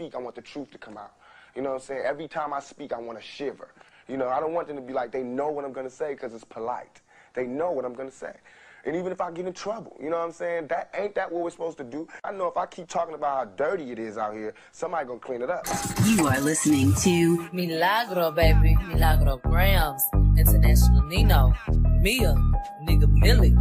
speak, I want the truth to come out. You know what I'm saying? Every time I speak, I want to shiver. You know, I don't want them to be like, they know what I'm going to say because it's polite. They know what I'm going to say. And even if I get in trouble, you know what I'm saying? That ain't that what we're supposed to do. I know if I keep talking about how dirty it is out here, somebody gonna clean it up. You are listening to Milagro, baby. Milagro Gramz. International Nino. Mia. Nigga Millie.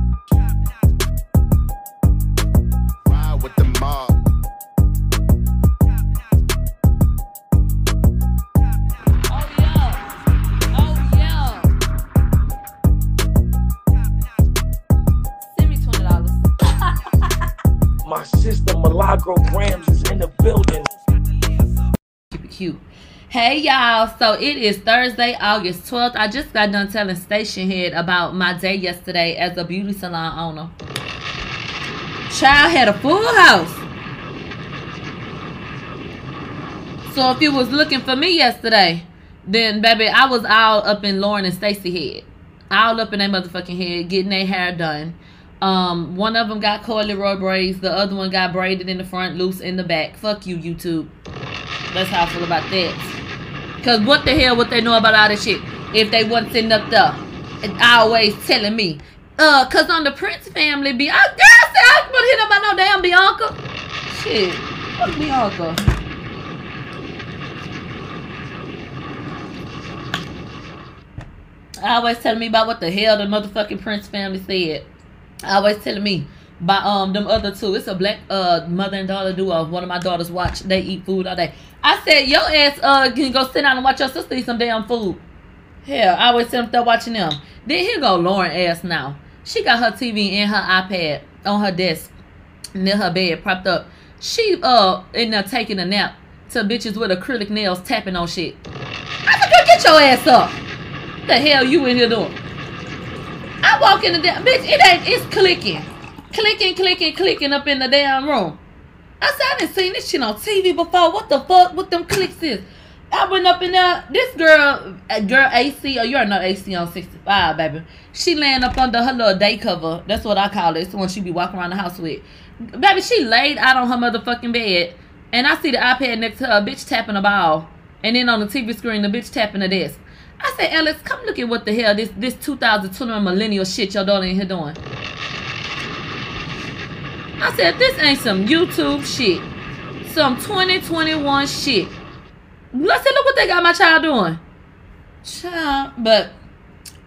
Cute. Hey y'all, so it is Thursday, August 12th. I just got done telling Stationhead about my day yesterday as a beauty salon owner. Child had a full house. So if you was looking for me yesterday, then baby, I was all up in Lauren and Stacy head. All up in their motherfucking head, getting their hair done. Um, one of them got coily roy braids, the other one got braided in the front, loose in the back. Fuck you, YouTube. That's how I feel about that. Cause what the hell would they know about all this shit if they wasn't sitting up there always telling me? Uh, cause on the Prince family, be I girl said I wasn't hit up no damn Bianca. Shit, fuck Bianca. always telling me about what the hell the motherfucking Prince family said. Always telling me by um them other two. It's a black uh mother and daughter duo. One of my daughters watch. They eat food all day. I said your ass uh can go sit down and watch your sister eat some damn food. Hell, I always sit up there watching them. Then here go Lauren ass now. She got her TV and her iPad on her desk near her bed propped up. She uh in there taking a nap to bitches with acrylic nails tapping on shit. I said, girl, get your ass up. What the hell you in here doing? I walk in the damn bitch. It ain't. It's clicking, clicking, clicking, clicking up in the damn room. I said I didn't seen this shit on TV before. What the fuck? What them clicks is? I went up in there. This girl, girl AC, or oh, you already know AC on 65, baby. She laying up under her little day cover. That's what I call it. It's the one she be walking around the house with. Baby, she laid out on her motherfucking bed. And I see the iPad next to her, a bitch tapping a ball. And then on the TV screen, the bitch tapping the desk. I said, Alex, come look at what the hell this this 2021 millennial shit your daughter in here doing. I said, this ain't some YouTube shit. Some 2021 shit. Let's look what they got my child doing. Child, but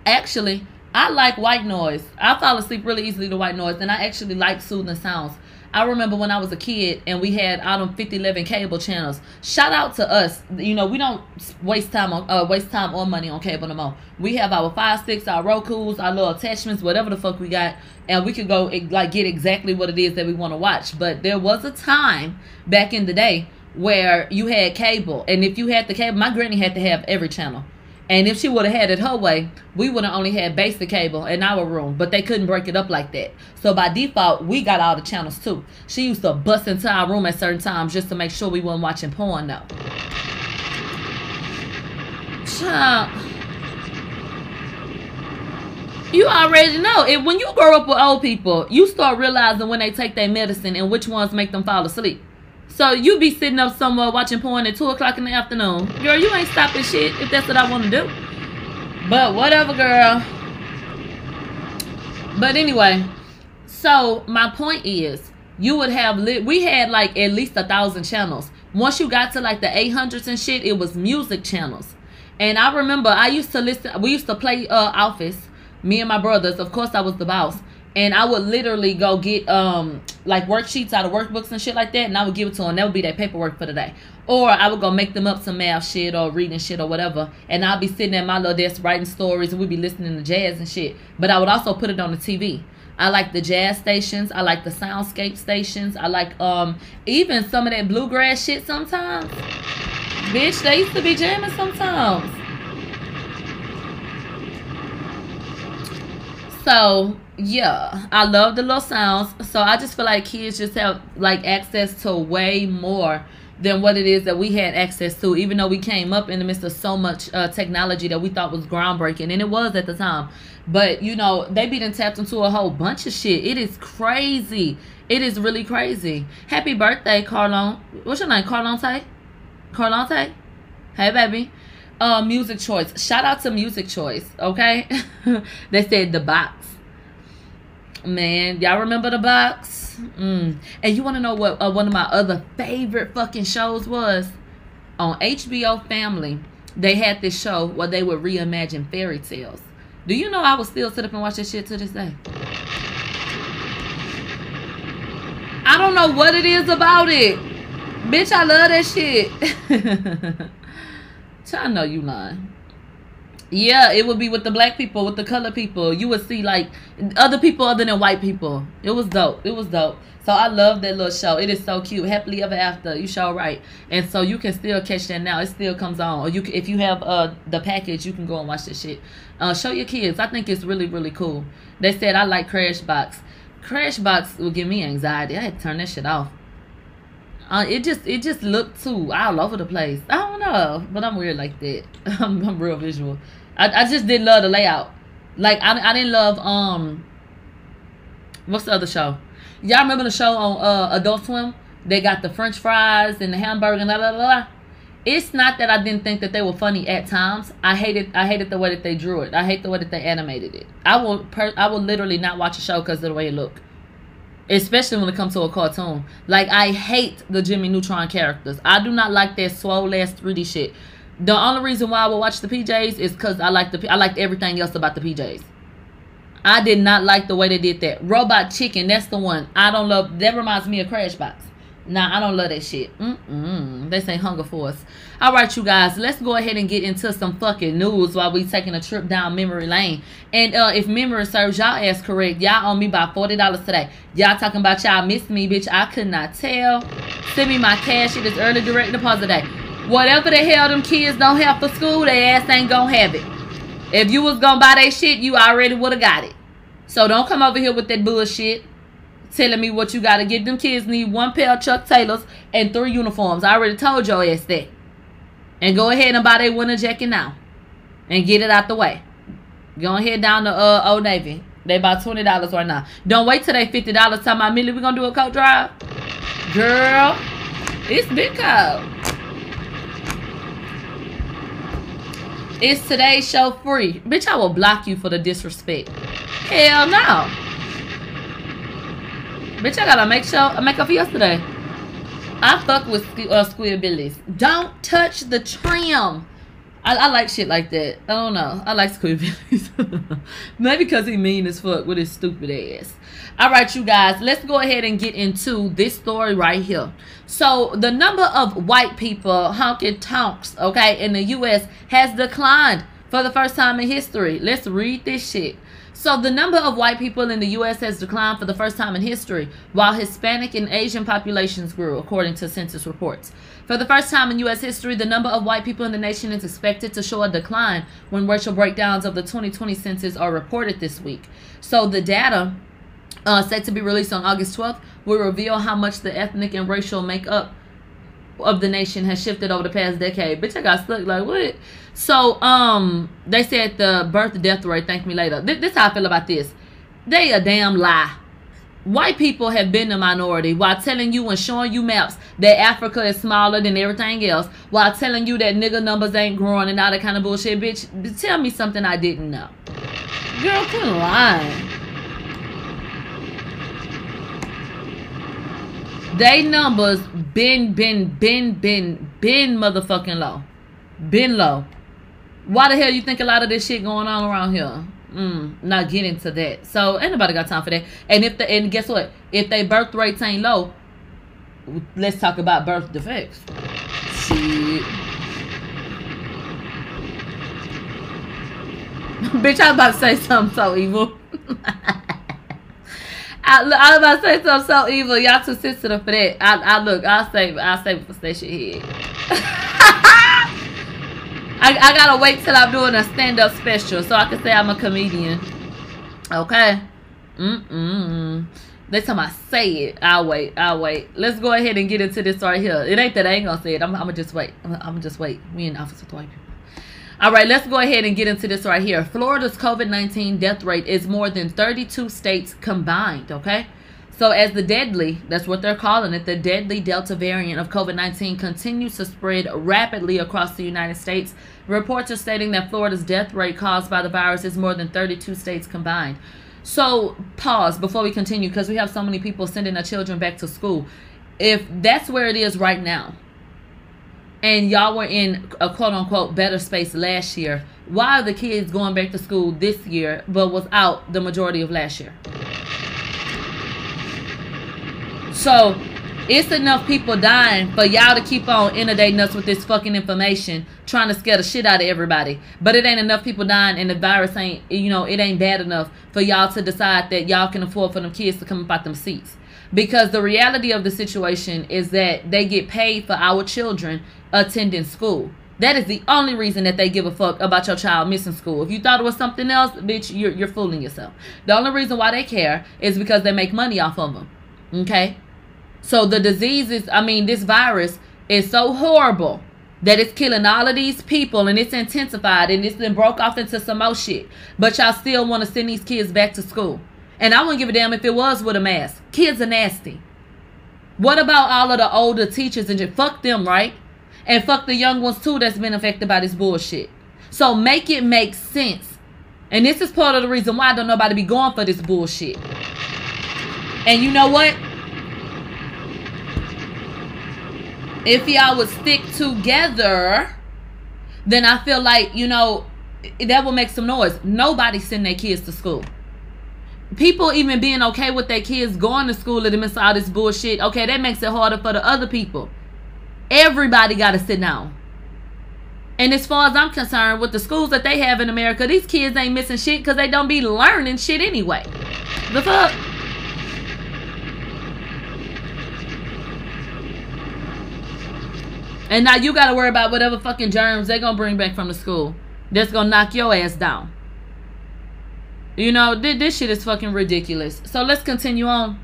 actually, I like white noise. I fall asleep really easily to white noise, and I actually like soothing sounds. I remember when I was a kid and we had all them 5011 cable channels. Shout out to us. You know, we don't waste time on uh, waste time or money on cable no more. We have our fire sticks, our Roku's, our little attachments, whatever the fuck we got, and we can go like get exactly what it is that we want to watch. But there was a time back in the day where you had cable, and if you had the cable, my granny had to have every channel. And if she would have had it her way, we would have only had basic cable in our room, but they couldn't break it up like that. So by default, we got all the channels too. She used to bust into our room at certain times just to make sure we weren't watching porn though. Child. You already know. If when you grow up with old people, you start realizing when they take their medicine and which ones make them fall asleep. So you be sitting up somewhere watching porn at two o'clock in the afternoon. Girl, you ain't stopping shit if that's what I want to do. But whatever, girl. But anyway, so my point is, you would have we had like at least a thousand channels. Once you got to like the eight hundreds and shit, it was music channels. And I remember I used to listen. We used to play uh Office. Me and my brothers. Of course, I was the boss and I would literally go get um like worksheets out of workbooks and shit like that, and I would give it to them. That would be their paperwork for the day. Or I would go make them up some math shit or reading shit or whatever, and I'd be sitting at my little desk writing stories, and we'd be listening to jazz and shit. But I would also put it on the TV. I like the jazz stations. I like the soundscape stations. I like um even some of that bluegrass shit sometimes. Bitch, they used to be jamming sometimes. So yeah, I love the little sounds. So I just feel like kids just have like access to way more than what it is that we had access to, even though we came up in the midst of so much uh, technology that we thought was groundbreaking, and it was at the time. But you know, they be done tapped into a whole bunch of shit. It is crazy. It is really crazy. Happy birthday, Carlon. What's your name, Carlon Tay? Carlante. Hey, baby. Uh, music choice. Shout out to music choice. Okay, they said the box. Man, y'all remember the box? Mm. And you want to know what uh, one of my other favorite fucking shows was? On HBO Family, they had this show where they would reimagine fairy tales. Do you know I would still sit up and watch this shit to this day? I don't know what it is about it. Bitch, I love that shit. I know you lying. Yeah, it would be with the black people, with the color people. You would see like other people other than white people. It was dope. It was dope. So I love that little show. It is so cute. Happily ever after. You show right. And so you can still catch that now. It still comes on. Or you can, if you have uh the package, you can go and watch this shit. Uh, show your kids. I think it's really really cool. They said I like Crash Box. Crash Box will give me anxiety. I had to turn that shit off. Uh, it just it just looked too all over the place. I don't know, but I'm weird like that. I'm, I'm real visual. I, I just didn't love the layout. Like I, I didn't love um what's the other show? Y'all remember the show on uh Adult Swim? They got the French fries and the hamburger and la la la. It's not that I didn't think that they were funny at times. I hated I hated the way that they drew it. I hate the way that they animated it. I will per, I will literally not watch a show because of the way it looked. Especially when it comes to a cartoon. Like I hate the Jimmy Neutron characters. I do not like that swole ass 3D shit. The only reason why I would watch the PJs is because I like the I liked everything else about the PJs. I did not like the way they did that. Robot Chicken, that's the one. I don't love. That reminds me of Crashbox. Nah, I don't love that shit. Mm-mm. They say Hunger Force. All right, you guys, let's go ahead and get into some fucking news while we taking a trip down memory lane. And uh, if memory serves y'all ass correct, y'all owe me about $40 today. Y'all talking about y'all miss me, bitch. I could not tell. Send me my cash. It is early direct deposit day. Whatever the hell them kids don't have for school, they ass ain't gonna have it. If you was gonna buy that shit, you already would have got it. So don't come over here with that bullshit telling me what you gotta get. Them kids need one pair of Chuck Taylors and three uniforms. I already told your ass that. And go ahead and buy their winter jacket now. And get it out the way. Go ahead down to uh, Old Navy. They about twenty dollars right now. Don't wait till they fifty dollars. Tell my Millie we gonna do a coat drive. Girl, it's big cold. It's today's show free. Bitch, I will block you for the disrespect. Hell no. Bitch, I gotta make sure make up for yesterday. I fuck with uh, Squidbillies. Don't touch the trim. I, I like shit like that. I don't know. I like Squidbillies. Maybe because he mean as fuck with his stupid ass. All right, you guys, let's go ahead and get into this story right here. So, the number of white people honking tonks, okay, in the U.S. has declined for the first time in history. Let's read this shit. So, the number of white people in the U.S. has declined for the first time in history, while Hispanic and Asian populations grew, according to census reports. For the first time in U.S. history, the number of white people in the nation is expected to show a decline when racial breakdowns of the 2020 census are reported this week. So, the data uh, set to be released on August 12th, will reveal how much the ethnic and racial makeup of the nation has shifted over the past decade. Bitch, I got stuck like what? So, um, they said the birth death rate. Thank me later. This, this how I feel about this. They a damn lie. White people have been the minority while telling you and showing you maps that Africa is smaller than everything else, while telling you that nigga numbers ain't growing and all that kind of bullshit. Bitch, tell me something I didn't know. Girl, quit lying. They numbers been been been been been motherfucking low. Been low. Why the hell you think a lot of this shit going on around here? Mm, not get into that. So ain't nobody got time for that. And if the and guess what? If they birth rates ain't low, let's talk about birth defects. Shit. Bitch, I was about to say something so evil. I, I was about to say something so evil. Y'all too sensitive for that. I, I look. I'll say. I'll say before Stationhead. I, I gotta wait till I'm doing a stand-up special so I can say I'm a comedian. Okay. Mm mm. Next time I say it, I'll wait. I'll wait. Let's go ahead and get into this right here. It ain't that I ain't gonna say it. I'm, I'm gonna just wait. I'm, I'm gonna just wait. Me and officer white people. All right, let's go ahead and get into this right here. Florida's COVID 19 death rate is more than 32 states combined, okay? So, as the deadly, that's what they're calling it, the deadly Delta variant of COVID 19 continues to spread rapidly across the United States. Reports are stating that Florida's death rate caused by the virus is more than 32 states combined. So, pause before we continue because we have so many people sending their children back to school. If that's where it is right now, and y'all were in a quote unquote better space last year, why are the kids going back to school this year but was out the majority of last year? So it's enough people dying for y'all to keep on inundating us with this fucking information, trying to scare the shit out of everybody. But it ain't enough people dying, and the virus ain't, you know, it ain't bad enough for y'all to decide that y'all can afford for them kids to come up out them seats. Because the reality of the situation is that they get paid for our children attending school. That is the only reason that they give a fuck about your child missing school. If you thought it was something else, bitch, you're, you're fooling yourself. The only reason why they care is because they make money off of them. Okay? So the disease is, I mean, this virus is so horrible that it's killing all of these people and it's intensified and it's been broke off into some more shit. But y'all still want to send these kids back to school. And I wouldn't give a damn if it was with a mask. Kids are nasty. What about all of the older teachers and just fuck them, right? And fuck the young ones too that's been affected by this bullshit. So make it make sense. And this is part of the reason why I don't nobody be going for this bullshit. And you know what? If y'all would stick together, then I feel like, you know, that will make some noise. Nobody send their kids to school. People even being okay with their kids going to school in the midst all this bullshit, okay, that makes it harder for the other people. Everybody got to sit down. And as far as I'm concerned, with the schools that they have in America, these kids ain't missing shit because they don't be learning shit anyway. The fuck? And now you got to worry about whatever fucking germs they going to bring back from the school. That's going to knock your ass down. You know, th- this shit is fucking ridiculous. So let's continue on.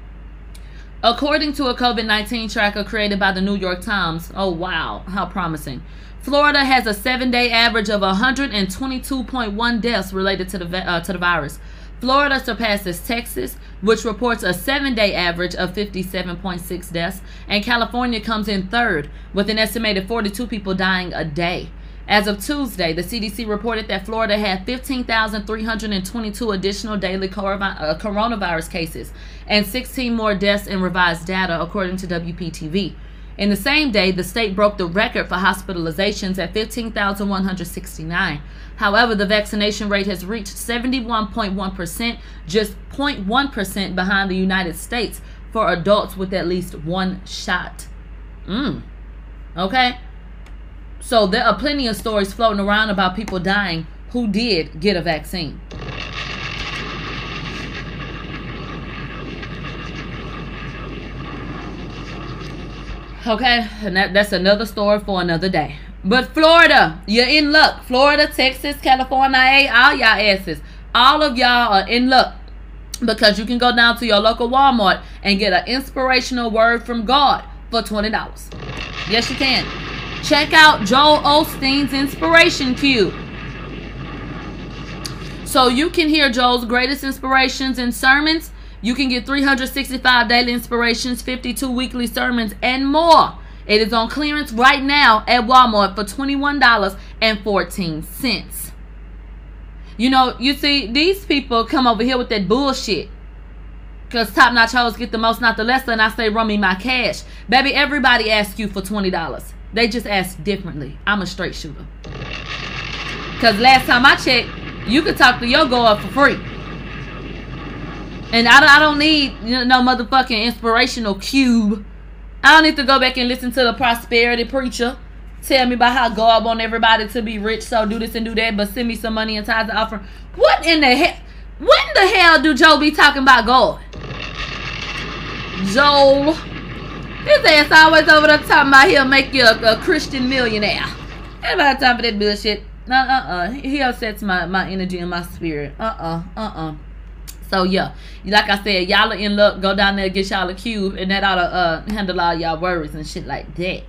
According to a COVID 19 tracker created by the New York Times, oh wow, how promising. Florida has a seven day average of 122.1 deaths related to the, uh, to the virus. Florida surpasses Texas, which reports a seven day average of 57.6 deaths, and California comes in third, with an estimated 42 people dying a day. As of Tuesday, the CDC reported that Florida had 15,322 additional daily uh, coronavirus cases and 16 more deaths in revised data, according to WPTV. In the same day, the state broke the record for hospitalizations at 15,169. However, the vaccination rate has reached 71.1%, just 0.1% behind the United States for adults with at least one shot. Mm. Okay? So there are plenty of stories floating around about people dying who did get a vaccine. Okay, and that, that's another story for another day. But Florida, you're in luck. Florida, Texas, California, all y'all asses. All of y'all are in luck because you can go down to your local Walmart and get an inspirational word from God for $20. Yes, you can. Check out Joel Osteen's Inspiration Cube. So you can hear Joel's greatest inspirations and sermons. You can get 365 daily inspirations, 52 weekly sermons, and more. It is on clearance right now at Walmart for $21.14. You know, you see, these people come over here with that bullshit. Because top notch hoes get the most, not the less, and I say, run me my cash. Baby, everybody asks you for $20. They just ask differently. I'm a straight shooter. Because last time I checked, you could talk to your girl for free. And I don't, I don't need you no motherfucking inspirational cube. I don't need to go back and listen to the prosperity preacher tell me about how God want everybody to be rich, so do this and do that, but send me some money and tithes and offer. What in the hell? When the hell do Joe be talking about God? Joel. His ass always over there talking about he'll make you a, a Christian millionaire. About time for that bullshit. Uh uh uh. He upsets my, my energy and my spirit. Uh uh uh uh. So yeah, like I said, y'all are in luck. Go down there, get y'all a cube, and that ought to uh, handle all y'all worries and shit like that.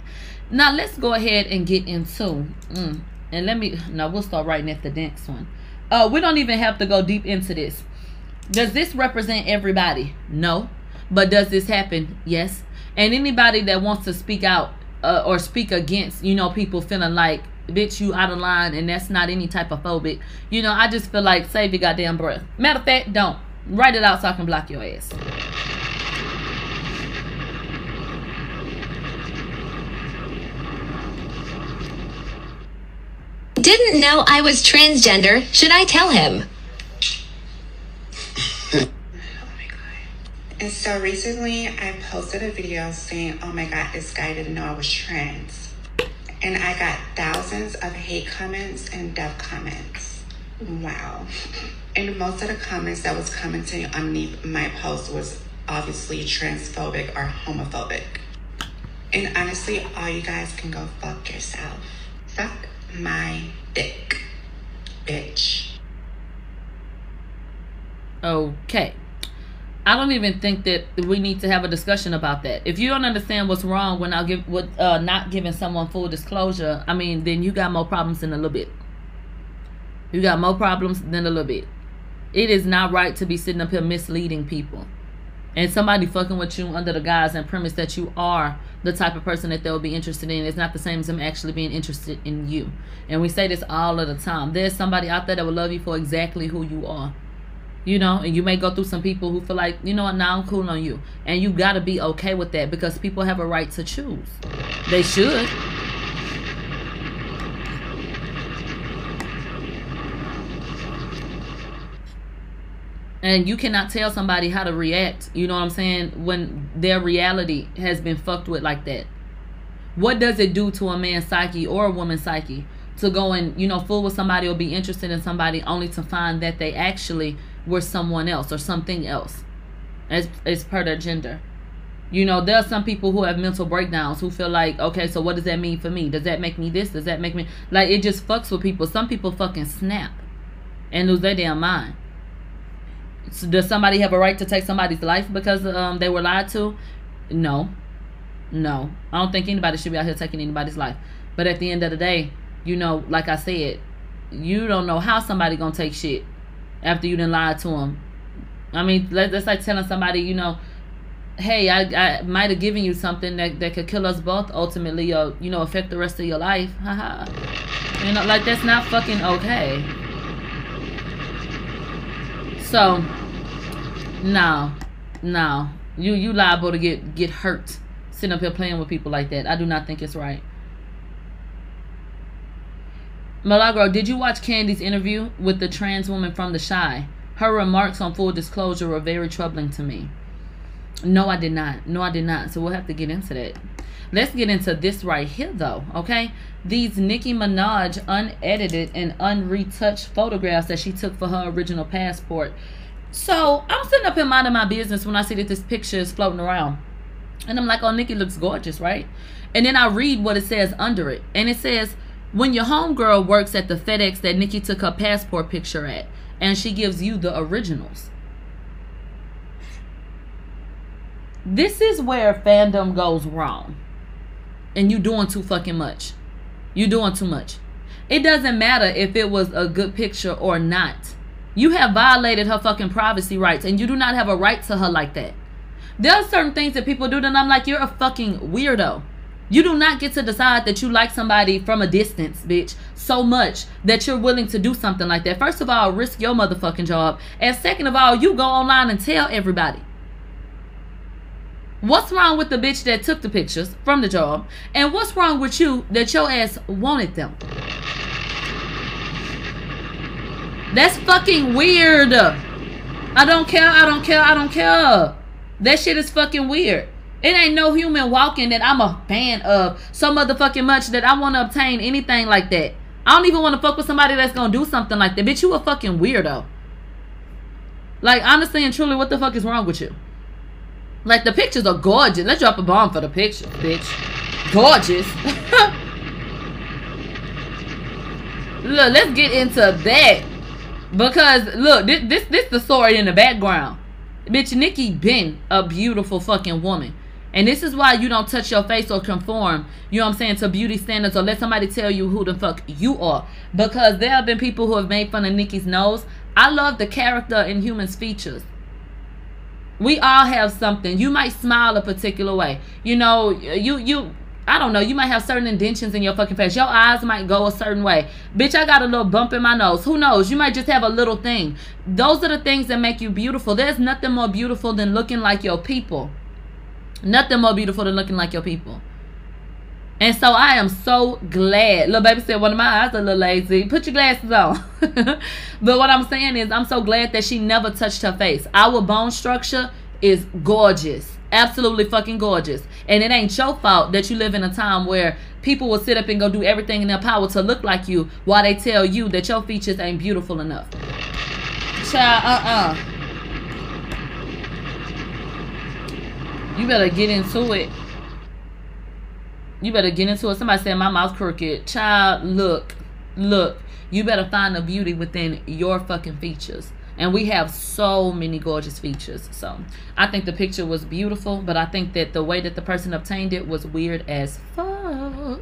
Now let's go ahead and get into. Mm, and let me. No, we'll start writing at the next one. Uh, we don't even have to go deep into this. Does this represent everybody? No, But does this happen? Yes. And anybody that wants to speak out uh, or speak against, you know, people feeling like, bitch, you out of line and that's not any type of phobic. You know, I just feel like save your goddamn breath. Matter of fact, don't. Write it out so I can block your ass. Didn't know I was transgender. Should I tell him? And so recently I posted a video saying, oh my God, this guy didn't know I was trans. And I got thousands of hate comments and death comments. Wow. And most of the comments that was commenting underneath my post was obviously transphobic or homophobic. And honestly, all you guys can go fuck yourself. Fuck my dick, bitch. Okay. I don't even think that we need to have a discussion about that. If you don't understand what's wrong when I give with uh, not giving someone full disclosure, I mean, then you got more problems than a little bit. You got more problems than a little bit. It is not right to be sitting up here misleading people. And somebody fucking with you under the guise and premise that you are the type of person that they'll be interested in. It's not the same as them actually being interested in you. And we say this all of the time. There's somebody out there that will love you for exactly who you are. You know, and you may go through some people who feel like, you know what, now I'm cool on you. And you got to be okay with that because people have a right to choose. They should. And you cannot tell somebody how to react, you know what I'm saying, when their reality has been fucked with like that. What does it do to a man's psyche or a woman's psyche to go and, you know, fool with somebody or be interested in somebody only to find that they actually were someone else or something else as, as per their gender? You know, there are some people who have mental breakdowns who feel like, okay, so what does that mean for me? Does that make me this? Does that make me like it just fucks with people? Some people fucking snap and lose their damn mind. So does somebody have a right to take somebody's life because um, they were lied to? No. No. I don't think anybody should be out here taking anybody's life. But at the end of the day, you know, like I said, you don't know how somebody gonna take shit after you done lied to them. I mean, that's like telling somebody, you know, hey, I, I might have given you something that, that could kill us both ultimately or, you know, affect the rest of your life. Haha. you know, like that's not fucking okay. So, no, no, you you liable to get get hurt sitting up here playing with people like that. I do not think it's right. Milagro, did you watch Candy's interview with the trans woman from The Shy? Her remarks on full disclosure were very troubling to me. No, I did not. No, I did not. So we'll have to get into that. Let's get into this right here, though. Okay, these Nicki Minaj unedited and unretouched photographs that she took for her original passport. So I'm sitting up here minding my business when I see that this picture is floating around, and I'm like, "Oh, Nicki looks gorgeous, right?" And then I read what it says under it, and it says, "When your homegirl works at the FedEx that Nicki took her passport picture at, and she gives you the originals." This is where fandom goes wrong. And you doing too fucking much. You doing too much. It doesn't matter if it was a good picture or not. You have violated her fucking privacy rights and you do not have a right to her like that. There are certain things that people do that I'm like, you're a fucking weirdo. You do not get to decide that you like somebody from a distance, bitch, so much that you're willing to do something like that. First of all, risk your motherfucking job. And second of all, you go online and tell everybody. What's wrong with the bitch that took the pictures from the job? And what's wrong with you that your ass wanted them? That's fucking weird. I don't care, I don't care, I don't care. That shit is fucking weird. It ain't no human walking that I'm a fan of so motherfucking much that I want to obtain anything like that. I don't even want to fuck with somebody that's gonna do something like that. Bitch, you a fucking weirdo. Like, honestly and truly, what the fuck is wrong with you? Like, the pictures are gorgeous. Let's drop a bomb for the picture, bitch. Gorgeous. look, let's get into that. Because, look, this, this, this the story in the background. Bitch, Nicki been a beautiful fucking woman. And this is why you don't touch your face or conform, you know what I'm saying, to beauty standards or let somebody tell you who the fuck you are. Because there have been people who have made fun of Nicki's nose. I love the character in human's features. We all have something. You might smile a particular way. You know, you you I don't know. You might have certain indentions in your fucking face. Your eyes might go a certain way. Bitch, I got a little bump in my nose. Who knows? You might just have a little thing. Those are the things that make you beautiful. There's nothing more beautiful than looking like your people. Nothing more beautiful than looking like your people. And so I am so glad. Little baby said one of my eyes a little lazy. Put your glasses on. but what I'm saying is I'm so glad that she never touched her face. Our bone structure is gorgeous. Absolutely fucking gorgeous. And it ain't your fault that you live in a time where people will sit up and go do everything in their power to look like you while they tell you that your features ain't beautiful enough. Child, uh-uh. You better get into it. You better get into it. Somebody said my mouth's crooked. Child, look, look. You better find the beauty within your fucking features. And we have so many gorgeous features. So I think the picture was beautiful, but I think that the way that the person obtained it was weird as fuck.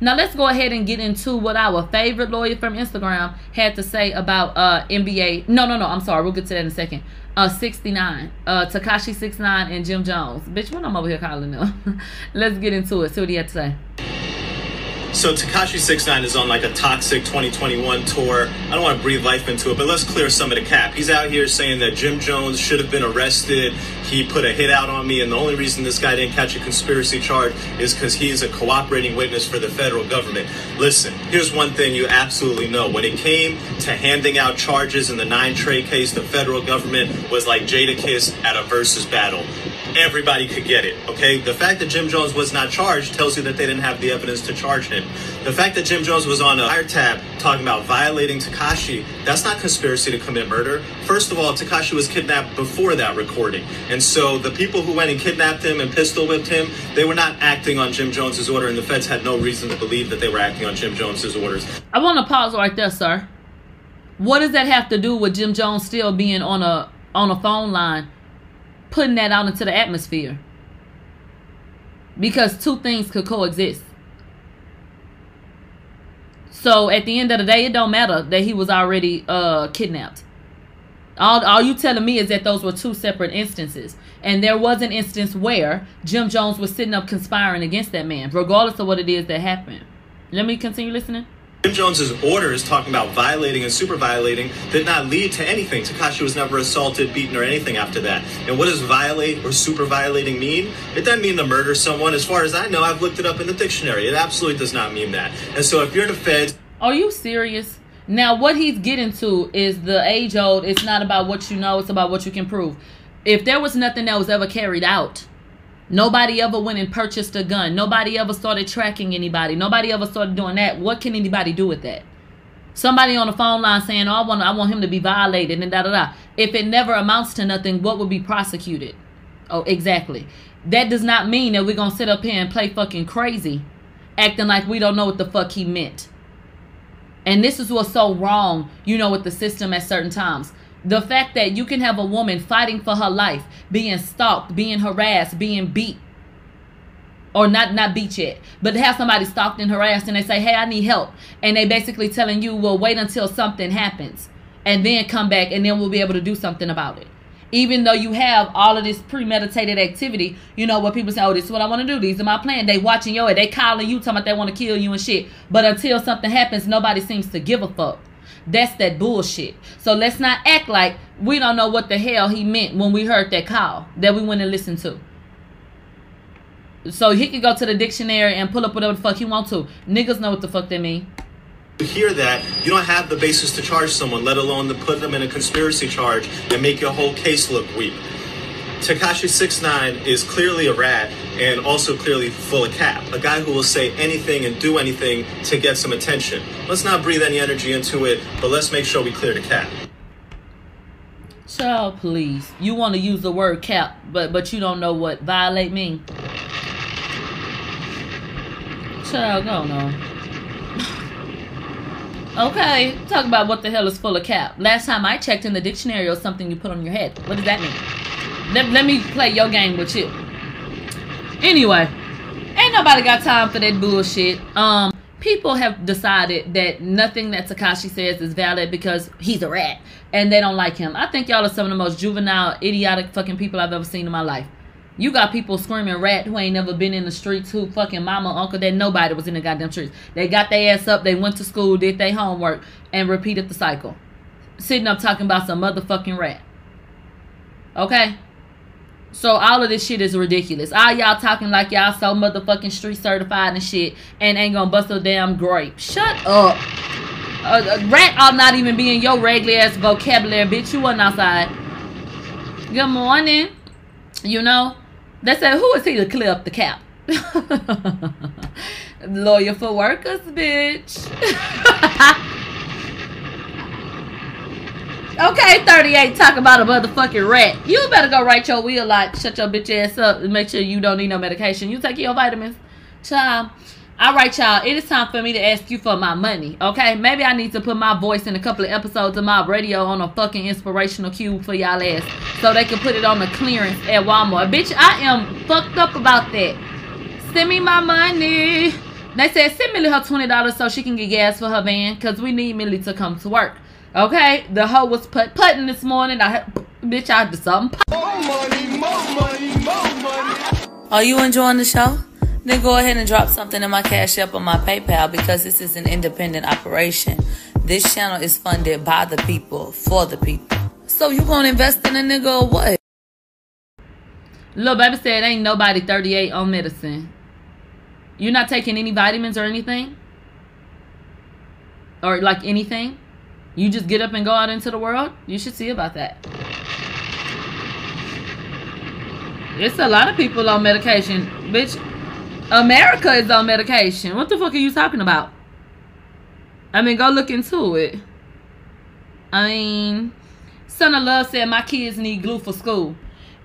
Now let's go ahead and get into what our favorite lawyer from Instagram had to say about uh NBA. No, no, no. I'm sorry. We'll get to that in a second. Uh, 69. Uh, Tekashi 69 and Jim Jones. Bitch, what I'm over here calling them. let's get into it. See what he had to say. So Tekashi 69 is on like a toxic 2021 tour. I don't want to breathe life into it, but let's clear some of the cap. He's out here saying that Jim Jones should have been arrested. He put a hit out on me, and the only reason this guy didn't catch a conspiracy charge is because he's a cooperating witness for the federal government. Listen, here's one thing you absolutely know. When it came to handing out charges in the Nine Trey case, the federal government was like Jada Jadakiss at a versus battle everybody could get it. Okay, the fact that Jim Jones was not charged tells you that they didn't have the evidence to charge him. The fact that Jim Jones was on a tab talking about violating Tekashi, that's not conspiracy to commit murder. First of all, Tekashi was kidnapped before that recording, and so the people who went and kidnapped him and pistol whipped him, they were not acting on Jim Jones's order, and the feds had no reason to believe that they were acting on Jim Jones's orders. I want to pause right there, sir. What does that have to do with Jim Jones still being on a on a phone line, putting that out into the atmosphere? Because two things could coexist. So at the end of the day, it don't matter that he was already uh kidnapped. All, all you telling me is that those were two separate instances. And there was an instance where Jim Jones was sitting up conspiring against that man, regardless of what it is that happened. Let me continue listening. Jim Jones's orders talking about violating and super violating did not lead to anything. Tekashi was never assaulted, beaten, or anything after that. And what does violate or super violating mean? It doesn't mean to murder someone. As far as I know, I've looked it up in the dictionary. It absolutely does not mean that. And so if you're the feds, Are you serious? Now, what he's getting to is the age old. It's not about what you know, it's about what you can prove. If there was nothing that was ever carried out, nobody ever went and purchased a gun, nobody ever started tracking anybody, nobody ever started doing that, what can anybody do with that? Somebody on the phone line saying, "Oh, I want, I want him to be violated," and da da da. If it never amounts to nothing, what would be prosecuted? Oh, exactly. That does not mean that we're gonna sit up here and play fucking crazy, acting like we don't know what the fuck he meant. And this is what's so wrong, you know, with the system at certain times. The fact that you can have a woman fighting for her life, being stalked, being harassed, being beat, or not not beat yet, but have somebody stalked and harassed, and they say, "Hey, I need help," and they basically telling you, "Well, wait until something happens, and then come back, and then we'll be able to do something about it." Even though you have all of this premeditated activity, you know what people say, "Oh, this is what I want to do. These are my plan." They watching your, they calling you, talking about they want to kill you and shit. But until something happens, nobody seems to give a fuck. That's that bullshit. So let's not act like we don't know what the hell he meant when we heard that call that we went and listened to. So he can go to the dictionary and pull up whatever the fuck he want to. Niggas know what the fuck they mean. you hear that, you don't have the basis to charge someone, let alone to put them in a conspiracy charge and make your whole case look weak. Tekashi 69 is clearly a rat and also clearly full of cap. A guy who will say anything and do anything to get some attention. Let's not breathe any energy into it, but let's make sure we clear the cap. Child, please. You want to use the word cap, but but you don't know what violate mean. Child, go on. Okay, talk about what the hell is full of cap. Last time I checked in the dictionary or something you put on your head. What does that mean? Let, let me play your game with you. Anyway, ain't nobody got time for that bullshit. Um, people have decided that nothing that Tekashi says is valid because he's a rat and they don't like him. I think y'all are some of the most juvenile, idiotic fucking people I've ever seen in my life. You got people screaming rat who ain't never been in the streets, who fucking mama, uncle, that nobody was in the goddamn streets. They got their ass up, they went to school, did their homework, and repeated the cycle. Sitting up talking about some motherfucking rat. Okay? So all of this shit is ridiculous. All y'all talking like y'all so motherfucking street certified and shit and ain't gonna bust a damn grape. Shut up. A, a rat ought not even be in your regular ass vocabulary, bitch. You wasn't outside. Good morning. You know? They said, who is he to clear up the cap? Lawyer for workers, bitch. Okay, 38, talk about a motherfucking rat. You better go write your wheel like shut your bitch ass up and make sure you don't need no medication. You take your vitamins. Child. Alright, y'all. It is time for me to ask you for my money. Okay? Maybe I need to put my voice in a couple of episodes of my radio on a fucking inspirational cue for y'all ass. So they can put it on the clearance at Walmart. Bitch, I am fucked up about that. Send me my money. They said send Millie her twenty dollars so she can get gas for her van because we need Millie to come to work. Okay, the hoe was put putting this morning. I bitch, I did something. More money, more money, more money. Are you enjoying the show? Then go ahead and drop something in my Cash App or my PayPal because this is an independent operation. This channel is funded by the people for the people. So you gonna invest in a nigga or what? Little baby said ain't nobody 38 on medicine. You're not taking any vitamins or anything? Or like anything? You just get up and go out into the world? You should see about that. It's a lot of people on medication. Bitch, America is on medication. What the fuck are you talking about? I mean, go look into it. I mean, Son of Love said my kids need glue for school.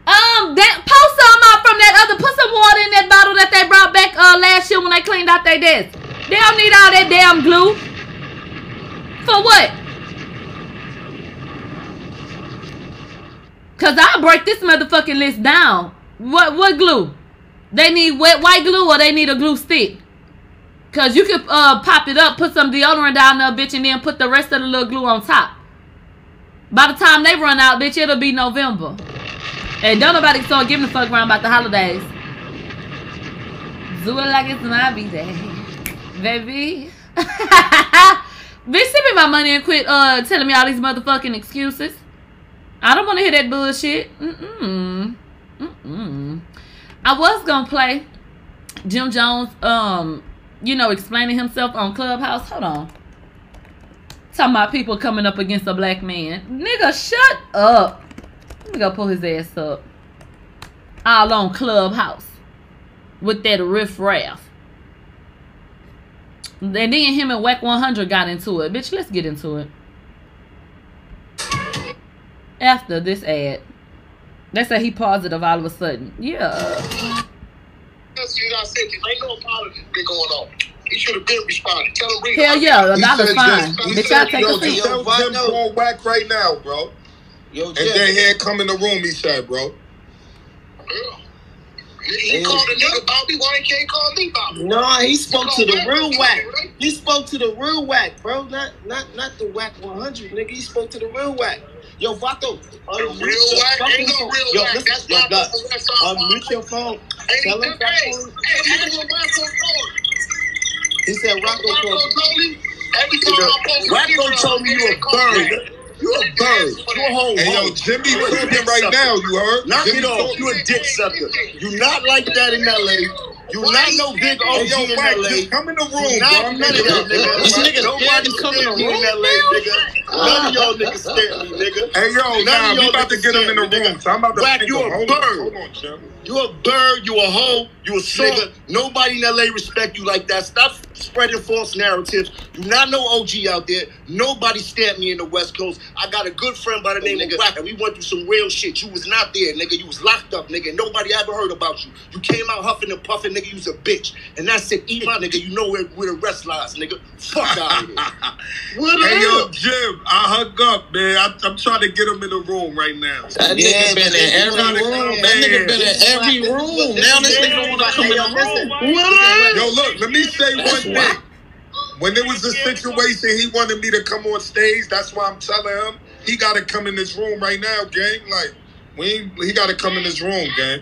Um, that post some out from that other. Put some water in that bottle that they brought back uh last year when they cleaned out their desk. They don't need all that damn glue. For what? Cause I'll break this motherfucking list down. What what glue? They need wet white glue or they need a glue stick? Cause you could uh pop it up, put some deodorant down there, bitch, and then put the rest of the little glue on top. By the time they run out, bitch, it'll be November. And don't nobody start giving a fuck around about the holidays. Do it like it's my B-day. Baby. bitch, send me my money and quit uh telling me all these motherfucking excuses. I don't want to hear that bullshit. Mm-mm. Mm-mm. I was gonna play Jim Jones, um, you know, explaining himself on Clubhouse. Hold on. Talking about people coming up against a black man. Nigga, shut up. Let me go pull his ass up. All on Clubhouse. With that riff raff. And then him and Wack 100 got into it. Bitch, let's get into it. After this ad. They say he positive all of a sudden. Yeah. You gotta say, 'cause ain't no apology been going on. He should have been responding. Tell him, Hell yeah, a dollar's fine. He Bitch, said, I'll take yo, a seat. just tell Jim going whack right now, bro. Yo, and then he had come in the room, he said, bro. He called a nigga Bobby, why he can't call me Bobby? No, he spoke to the real whack. He spoke to the real whack, bro. Not not not the Wack 100, nigga. He spoke to the real whack. Yo, Vato, unmute uh, real your whack? fucking Ain't no real Yo, whack. listen, That's yo, why Gus, I'm that's why unmute your phone. Ain't Tell he him hey, Vato. hey, ask what Rocco told. He said Rocco Rocco told told him, every time I post Rocco told me you a bird. me. You a bird. You a whole Hey, yo. Jimmy You a cooking dick right now, you heard? Knock Jimmy it off. You a dick sucker. You not like that in LA. You not no big Hey, OG in LA. come in the room, not bro. none of that, nigga. These niggas Nobody scared to come in the room in LA, nigga. None of y'all niggas stand me, nigga. Hey, yo, None nah, we about to get him in stand the me, room. So I'm about to Whack, pick you a bird. hold on, Jim. You a bird, you a hoe, you a nigga. Nobody in LA respect you like that. Stop spreading false narratives. You not no OG out there. Nobody stamped me in the West Coast. I got a good friend by the oh, name of Whack, and we went through some real shit. You was not there, nigga. You was locked up, nigga. Nobody ever heard about you. You came out huffing and puffing, nigga. You was a bitch. And that's it. Eat my nigga. You know where, where the rest lies, nigga. Fuck out of here. What the Hey, hell? yo, Jim, I hung up, man. I, I'm trying to get him in the room right now. That nigga been in every room. That nigga been in every room. Now this nigga don't want to come in the room. What? Yo, look, let me say one thing. When there was a situation he wanted me to come on stage, that's why I'm telling him he got to come in this room right now, gang. Like, we he got to come in this room, gang.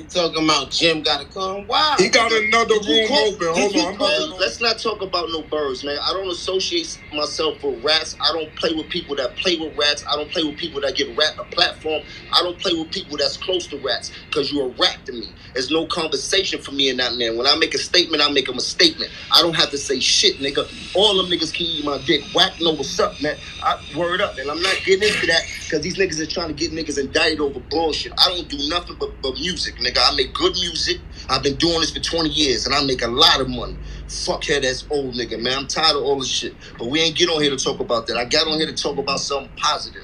You talking about Jim got to come? Wow. He got another Did room call- open. Hold on, call- Let's not talk about no birds, man. I don't associate myself with rats. I don't play with people that play with rats. I don't play with people that get rat a platform. I don't play with people that's close to rats because you're a rat to me. There's no conversation for me and that man. When I make a statement, I make him a statement. I don't have to say shit, nigga. All them niggas can eat my dick. Whack, know what's up, man. I, word up. And I'm not getting into that because these niggas are trying to get niggas indicted over bullshit. I don't do nothing but, but music, nigga. I make good music. I've been doing this for 20 years and I make a lot of money. Fuckhead ass old nigga, man. I'm tired of all this shit. But we ain't get on here to talk about that. I got on here to talk about something positive.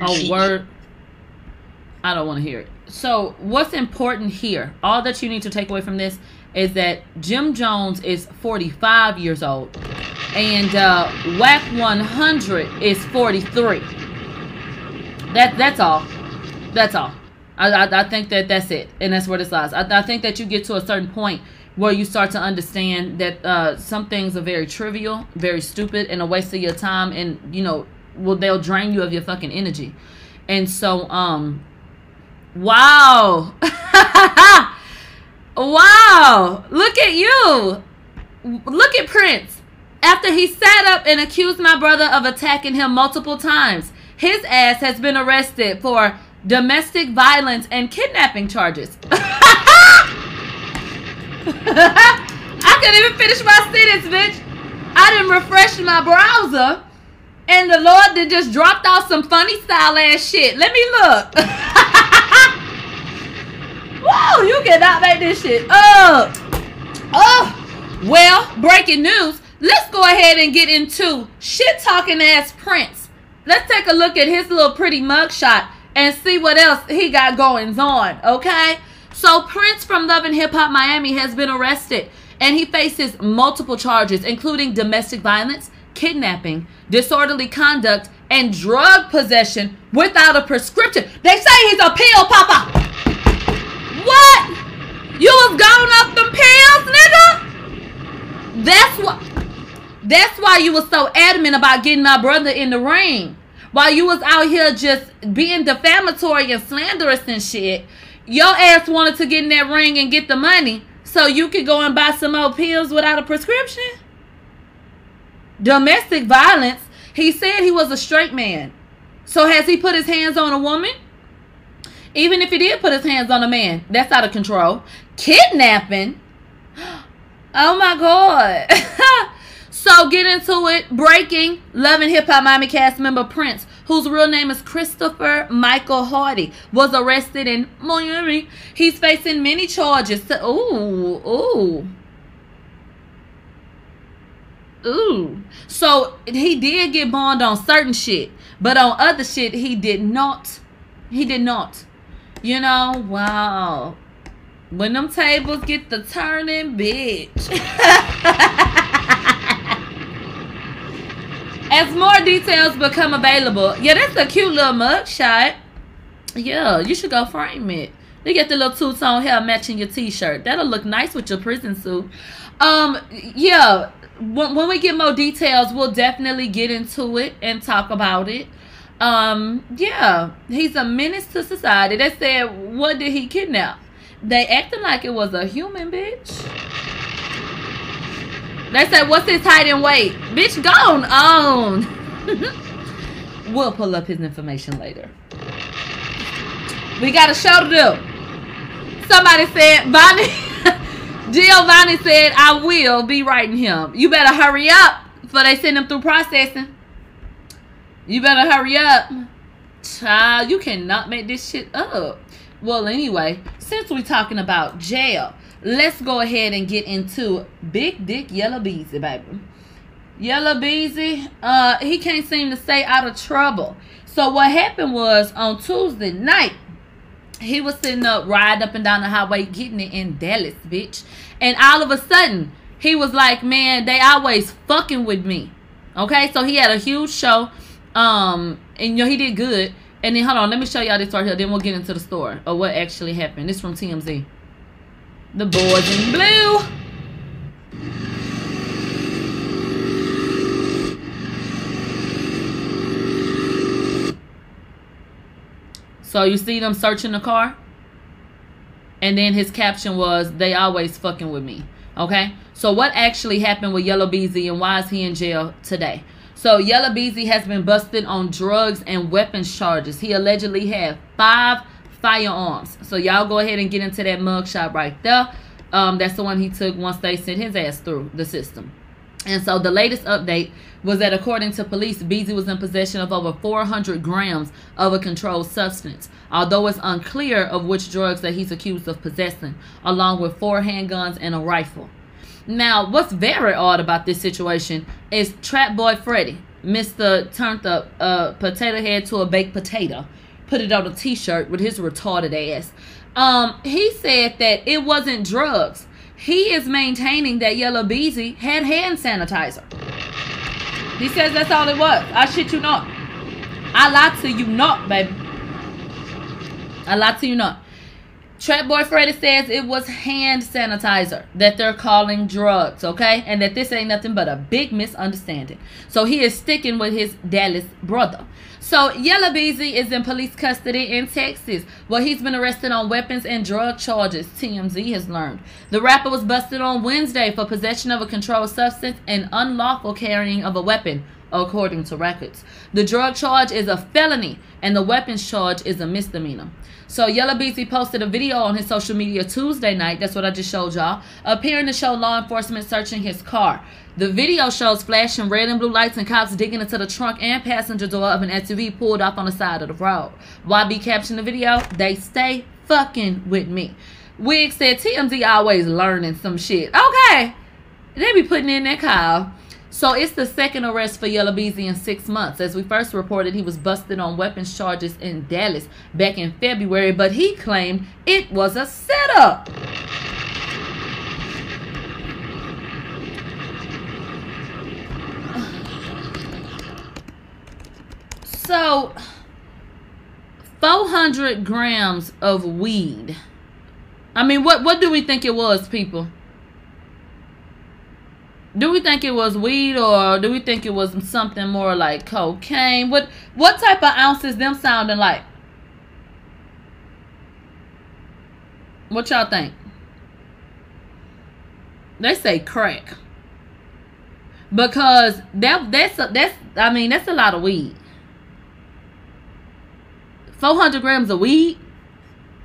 Oh, word. I don't want to hear it. So, what's important here, all that you need to take away from this is that Jim Jones is 45 years old and uh, Wack 100 is 43. That That's all. That's all. I, I, I think that that's it. And that's where this lies. I, I think that you get to a certain point where you start to understand that uh, some things are very trivial, very stupid, and a waste of your time. And, you know, well, they'll drain you of your fucking energy. And so, um, wow. wow. Look at you. Look at Prince. After he sat up and accused my brother of attacking him multiple times, his ass has been arrested for domestic violence and kidnapping charges. I couldn't even finish my sentence, bitch. I didn't refresh my browser, and the Lord did just dropped off some funny style ass shit. Let me look. Whoa, you cannot make this shit up. Oh, well, breaking news. Let's go ahead and get into shit talking ass Prince. Let's take a look at his little pretty mugshot and see what else he got goings on, okay? So Prince from Love and Hip Hop Miami has been arrested and he faces multiple charges including domestic violence, kidnapping, disorderly conduct, and drug possession without a prescription. They say he's a pill popper. What? You was gone off them pills, nigga? That's what that's why you was so adamant about getting my brother in the ring. While you was out here just being defamatory and slanderous and shit, your ass wanted to get in that ring and get the money so you could go and buy some more pills without a prescription. Domestic violence. He said he was a straight man. So has he put his hands on a woman? Even if he did put his hands on a man, that's out of control. Kidnapping. Oh my god. So get into it. Breaking. Love and Hip Hop Miami cast member Prince, whose real name is Christopher Michael Hardy, was arrested in Miami. He's facing many charges. To, ooh, ooh. Ooh. So he did get bond on certain shit, but on other shit he did not. He did not. You know, wow. When them tables get the turning, bitch. As more details become available, yeah, that's a cute little mug shot. Yeah, you should go frame it. You get the little two-tone hair matching your t-shirt. That'll look nice with your prison suit. Um, yeah, when, when we get more details, we'll definitely get into it and talk about it. Um, yeah, he's a menace to society. They said, what did he kidnap? They acting like it was a human, bitch. They said, what's his height and weight? Bitch, gone on. we'll pull up his information later. We got a show to do. Somebody said, Bonnie, Giovanni said, I will be writing him. You better hurry up before they send him through processing. You better hurry up. Child, you cannot make this shit up. Well, anyway, since we're talking about jail, let's go ahead and get into Big Dick Yella Beezy, baby. Yella Beezy, uh, he can't seem to stay out of trouble. So what happened was on Tuesday night, he was sitting up, riding up and down the highway, getting it in Dallas, bitch. And all of a sudden, he was like, man, they always fucking with me. Okay, so he had a huge show. Um, and you know, he did good. And then hold on, let me show y'all this right here. Then we'll get into the story of what actually happened. This from TMZ. The boys in blue. So you see them searching the car? And then his caption was, they always fucking with me. Okay? So what actually happened with Yella Beezy and why is he in jail today? So Yella Beezy has been busted on drugs and weapons charges. He allegedly had five firearms. So y'all go ahead and get into that mugshot right there. Um, that's the one he took once they sent his ass through the system. And so the latest update was that according to police, Beezy was in possession of over 400 grams of a controlled substance, although it's unclear of which drugs that he's accused of possessing, along with four handguns and a rifle. Now, what's very odd about this situation is Trap Boy Freddy, Mr. Turned Up uh, Potato Head to a Baked Potato, put it on a t-shirt with his retarded ass. Um, he said that it wasn't drugs. He is maintaining that Yella Beezy had hand sanitizer. He says that's all it was. I shit you not. I lied to you not, baby. I lied to you not. Trap Boy Freddy says it was hand sanitizer that they're calling drugs, okay? And that this ain't nothing but a big misunderstanding. So he is sticking with his Dallas brother. So Yella Beezy is in police custody in Texas, Well, he's been arrested on weapons and drug charges, TMZ has learned. The rapper was busted on Wednesday for possession of a controlled substance and unlawful carrying of a weapon, according to records. The drug charge is a felony, and the weapons charge is a misdemeanor. So Yella Beezy posted a video on his social media Tuesday night, that's what I just showed y'all, appearing to show law enforcement searching his car. The video shows flashing red and blue lights and cops digging into the trunk and passenger door of an SUV pulled off on the side of the road. YB captioned the video, they stay fucking with me. Wig said TMZ always learning some shit. Okay. They be putting in that call. So it's the second arrest for Yella Beezy in six months. As we first reported, he was busted on weapons charges in Dallas back in February, but he claimed it was a setup. So, 400 grams of weed. I mean, what, what do we think it was, people? Do we think it was weed or do we think it was something more like cocaine? What what type of ounces them sounding like? What y'all think? They say crack. Because that that's a, that's I mean that's a lot of weed. 400 grams of weed.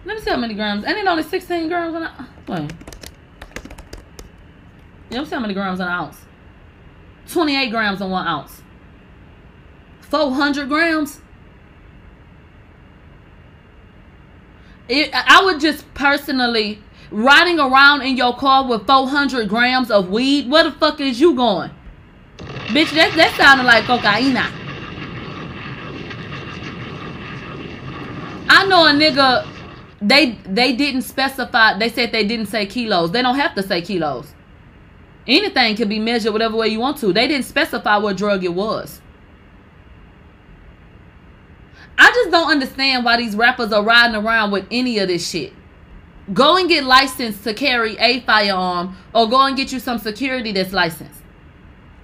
Let me see how many grams. Ain't it only 16 grams wait. You know how many grams an ounce? 28 grams in one ounce. 400 grams. It, I would just personally riding around in your car with 400 grams of weed. Where the fuck is you going? Bitch, that, that sounded like cocaine. I know a nigga, they they didn't specify, they said they didn't say kilos. They don't have to say kilos. Anything can be measured whatever way you want to. They didn't specify what drug it was. I just don't understand why these rappers are riding around with any of this shit. Go and get licensed to carry a firearm or go and get you some security that's licensed.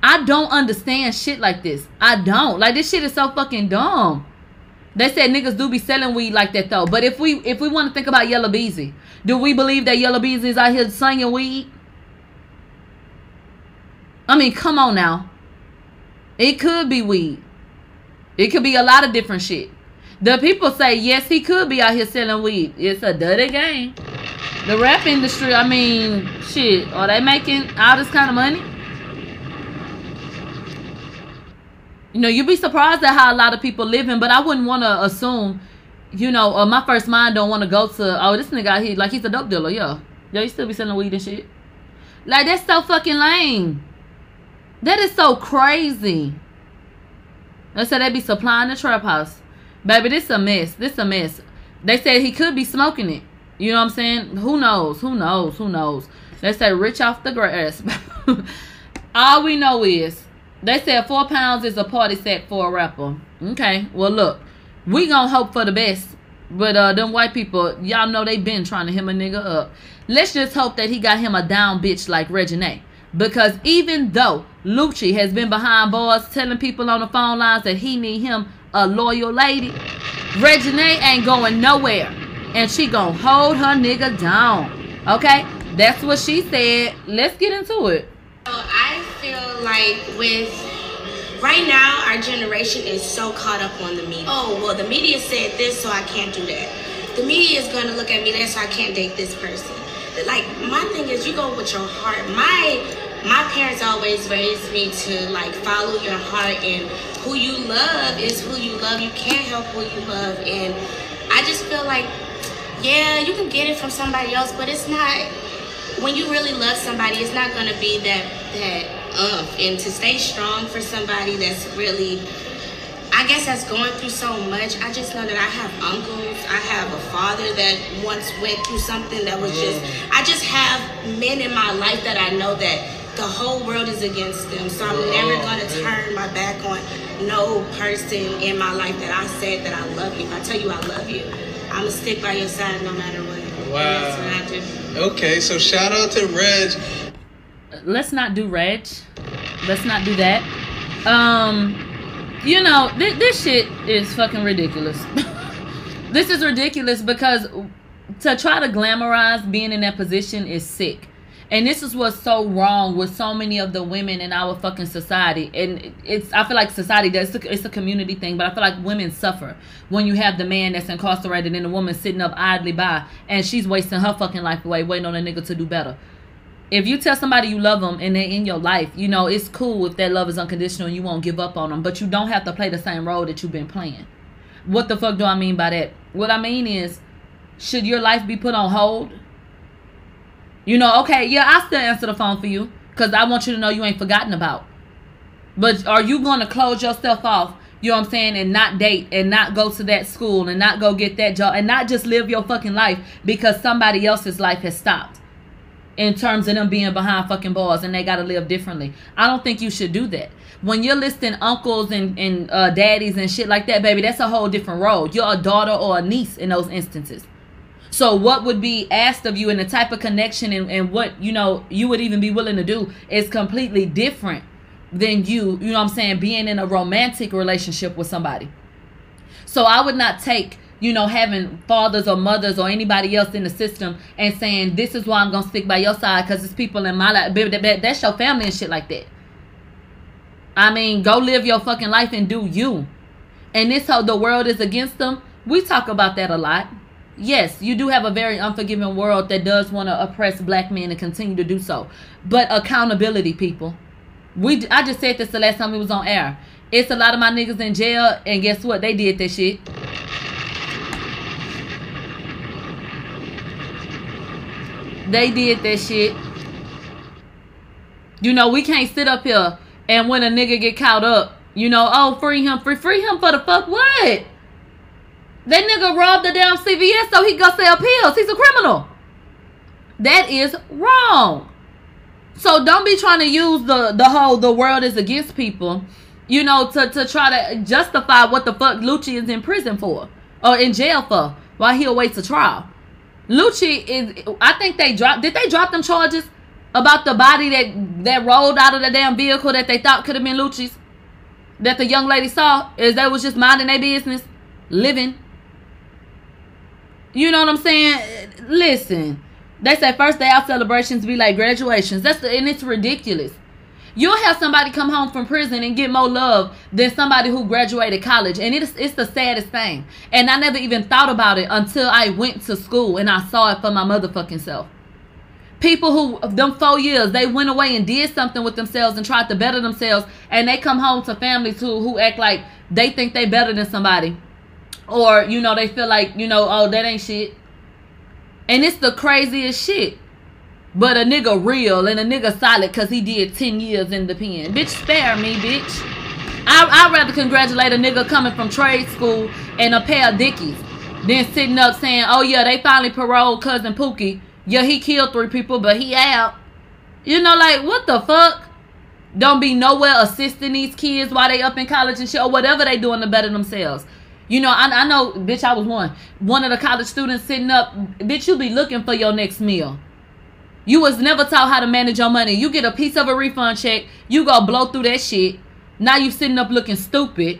I don't understand shit like this. I don't. Like this shit is so fucking dumb. They said niggas do be selling weed like that though. But if we if we want to think about Yella Beezy, do we believe that Yella Beezy is out here slinging weed? I mean, come on now. It could be weed. It could be a lot of different shit. The people say, yes, he could be out here selling weed. It's a dirty game. The rap industry, I mean, shit, are they making all this kind of money? You know, you'd be surprised at how a lot of people living, but I wouldn't want to assume, you know, uh, my first mind don't want to go to, oh, this nigga out here, like he's a dope dealer, yeah. Yeah, he still be selling weed and shit. Like, that's so fucking lame. That is so crazy. They said they be supplying the trap house. Baby, this a mess. This a mess. They said he could be smoking it. You know what I'm saying? Who knows? Who knows? Who knows? They say rich off the grass. All we know is they said four pounds is a party set for a rapper. Okay. Well, look, we gonna hope for the best. But uh, them white people, y'all know they been trying to him a nigga up. Let's just hope that he got him a down bitch like Reginae. Because even though Lucci has been behind bars telling people on the phone lines that he need him a loyal lady, Reginae ain't going nowhere. And she gonna hold her nigga down. Okay? That's what she said. Let's get into it. I feel like with right now our generation is so caught up on the media. Oh well the media said this so I can't do that. The media is gonna look at me that so I can't date this person. Like my thing is you go with your heart. My my parents always raised me to like follow your heart and who you love is who you love. You can't help who you love and I just feel like yeah, you can get it from somebody else, but it's not when you really love somebody, it's not gonna be that that umph. And to stay strong for somebody that's really I guess that's going through so much. I just know that I have uncles. I have a father that once went through something that was just mm. I just have men in my life that I know that the whole world is against them. So I'm never gonna turn my back on no person in my life that I said that I love you. If I tell you I love you, I'm gonna stick by your side no matter what. And That's what I do. Okay, so shout out to Reg. let's not do Reg. Let's not do that. Um, you know, th- this shit is fucking ridiculous. this is ridiculous because to try to glamorize being in that position is sick. And this is what's so wrong with so many of the women in our fucking society. And it's I feel like society does it's a, it's a community thing, but I feel like women suffer when you have the man that's incarcerated and the woman sitting up idly by and she's wasting her fucking life away waiting on a nigga to do better if you tell somebody you love them and they're in your life, you know, it's cool if that love is unconditional and you won't give up on them, but you don't have to play the same role that you've been playing. What the fuck do I mean by that? What I mean is, should your life be put on hold? You know, okay, yeah, I still answer the phone for you because I want you to know you ain't forgotten about. But are you going to close yourself off, you know what I'm saying, and not date and not go to that school and not go get that job and not just live your fucking life because somebody else's life has stopped? in terms of them being behind fucking bars and they got to live differently. I don't think you should do that. When you're listing uncles and, and uh, daddies and shit like that, baby, that's a whole different role. You're a daughter or a niece in those instances. So what would be asked of you and the type of connection and, and what, you know, you would even be willing to do is completely different than you, you know what I'm saying, being in a romantic relationship with somebody. So I would not take you know, having fathers or mothers or anybody else in the system and saying, this is why I'm going to stick by your side because it's people in my life. That- That's your family and shit like that. I mean, go live your fucking life and do you. And this how the world is against them. We talk about that a lot. Yes, you do have a very unforgiving world that does want to oppress black men and continue to do so. But accountability, people. We I just said this the last time we was on air. It's a lot of my niggas in jail, and guess what? They did that shit. They did that shit. You know, we can't sit up here and when a nigga get caught up, you know, oh, free him, free, free him for the fuck what? That nigga robbed the damn CVS so he go sell pills. He's a criminal. That is wrong. So don't be trying to use the the whole the world is against people, you know, to to try to justify what the fuck Lucci is in prison for or in jail for while he awaits a trial. Lucci is I think they dropped did they drop them charges about the body that that rolled out of the damn vehicle that they thought could have been Lucci's? That the young lady saw is they was just minding their business, living. You know what I'm saying? Listen, they say first day out celebrations be like graduations. That's the, and it's ridiculous. You'll have somebody come home from prison and get more love than somebody who graduated college. And it's, it's the saddest thing. And I never even thought about it until I went to school and I saw it for my motherfucking self. People who, them four years, they went away and did something with themselves and tried to better themselves. And they come home to families who, who act like they think they better than somebody. Or, you know, they feel like, you know, oh, that ain't shit. And it's the craziest shit. But a nigga real and a nigga solid because he did 10 years in the pen. Bitch, spare me, bitch. I, I'd rather congratulate a nigga coming from trade school and a pair of dickies than sitting up saying, oh yeah, they finally paroled cousin Pookie. Yeah, he killed three people, but he out. You know, like, what the fuck? Don't be nowhere assisting these kids while they up in college and shit or whatever they doing to better themselves. You know, I, I know, bitch, I was one. One of the college students sitting up, bitch, you be looking for your next meal. You was never taught how to manage your money. You get a piece of a refund check, you go blow through that shit. Now you sitting up looking stupid.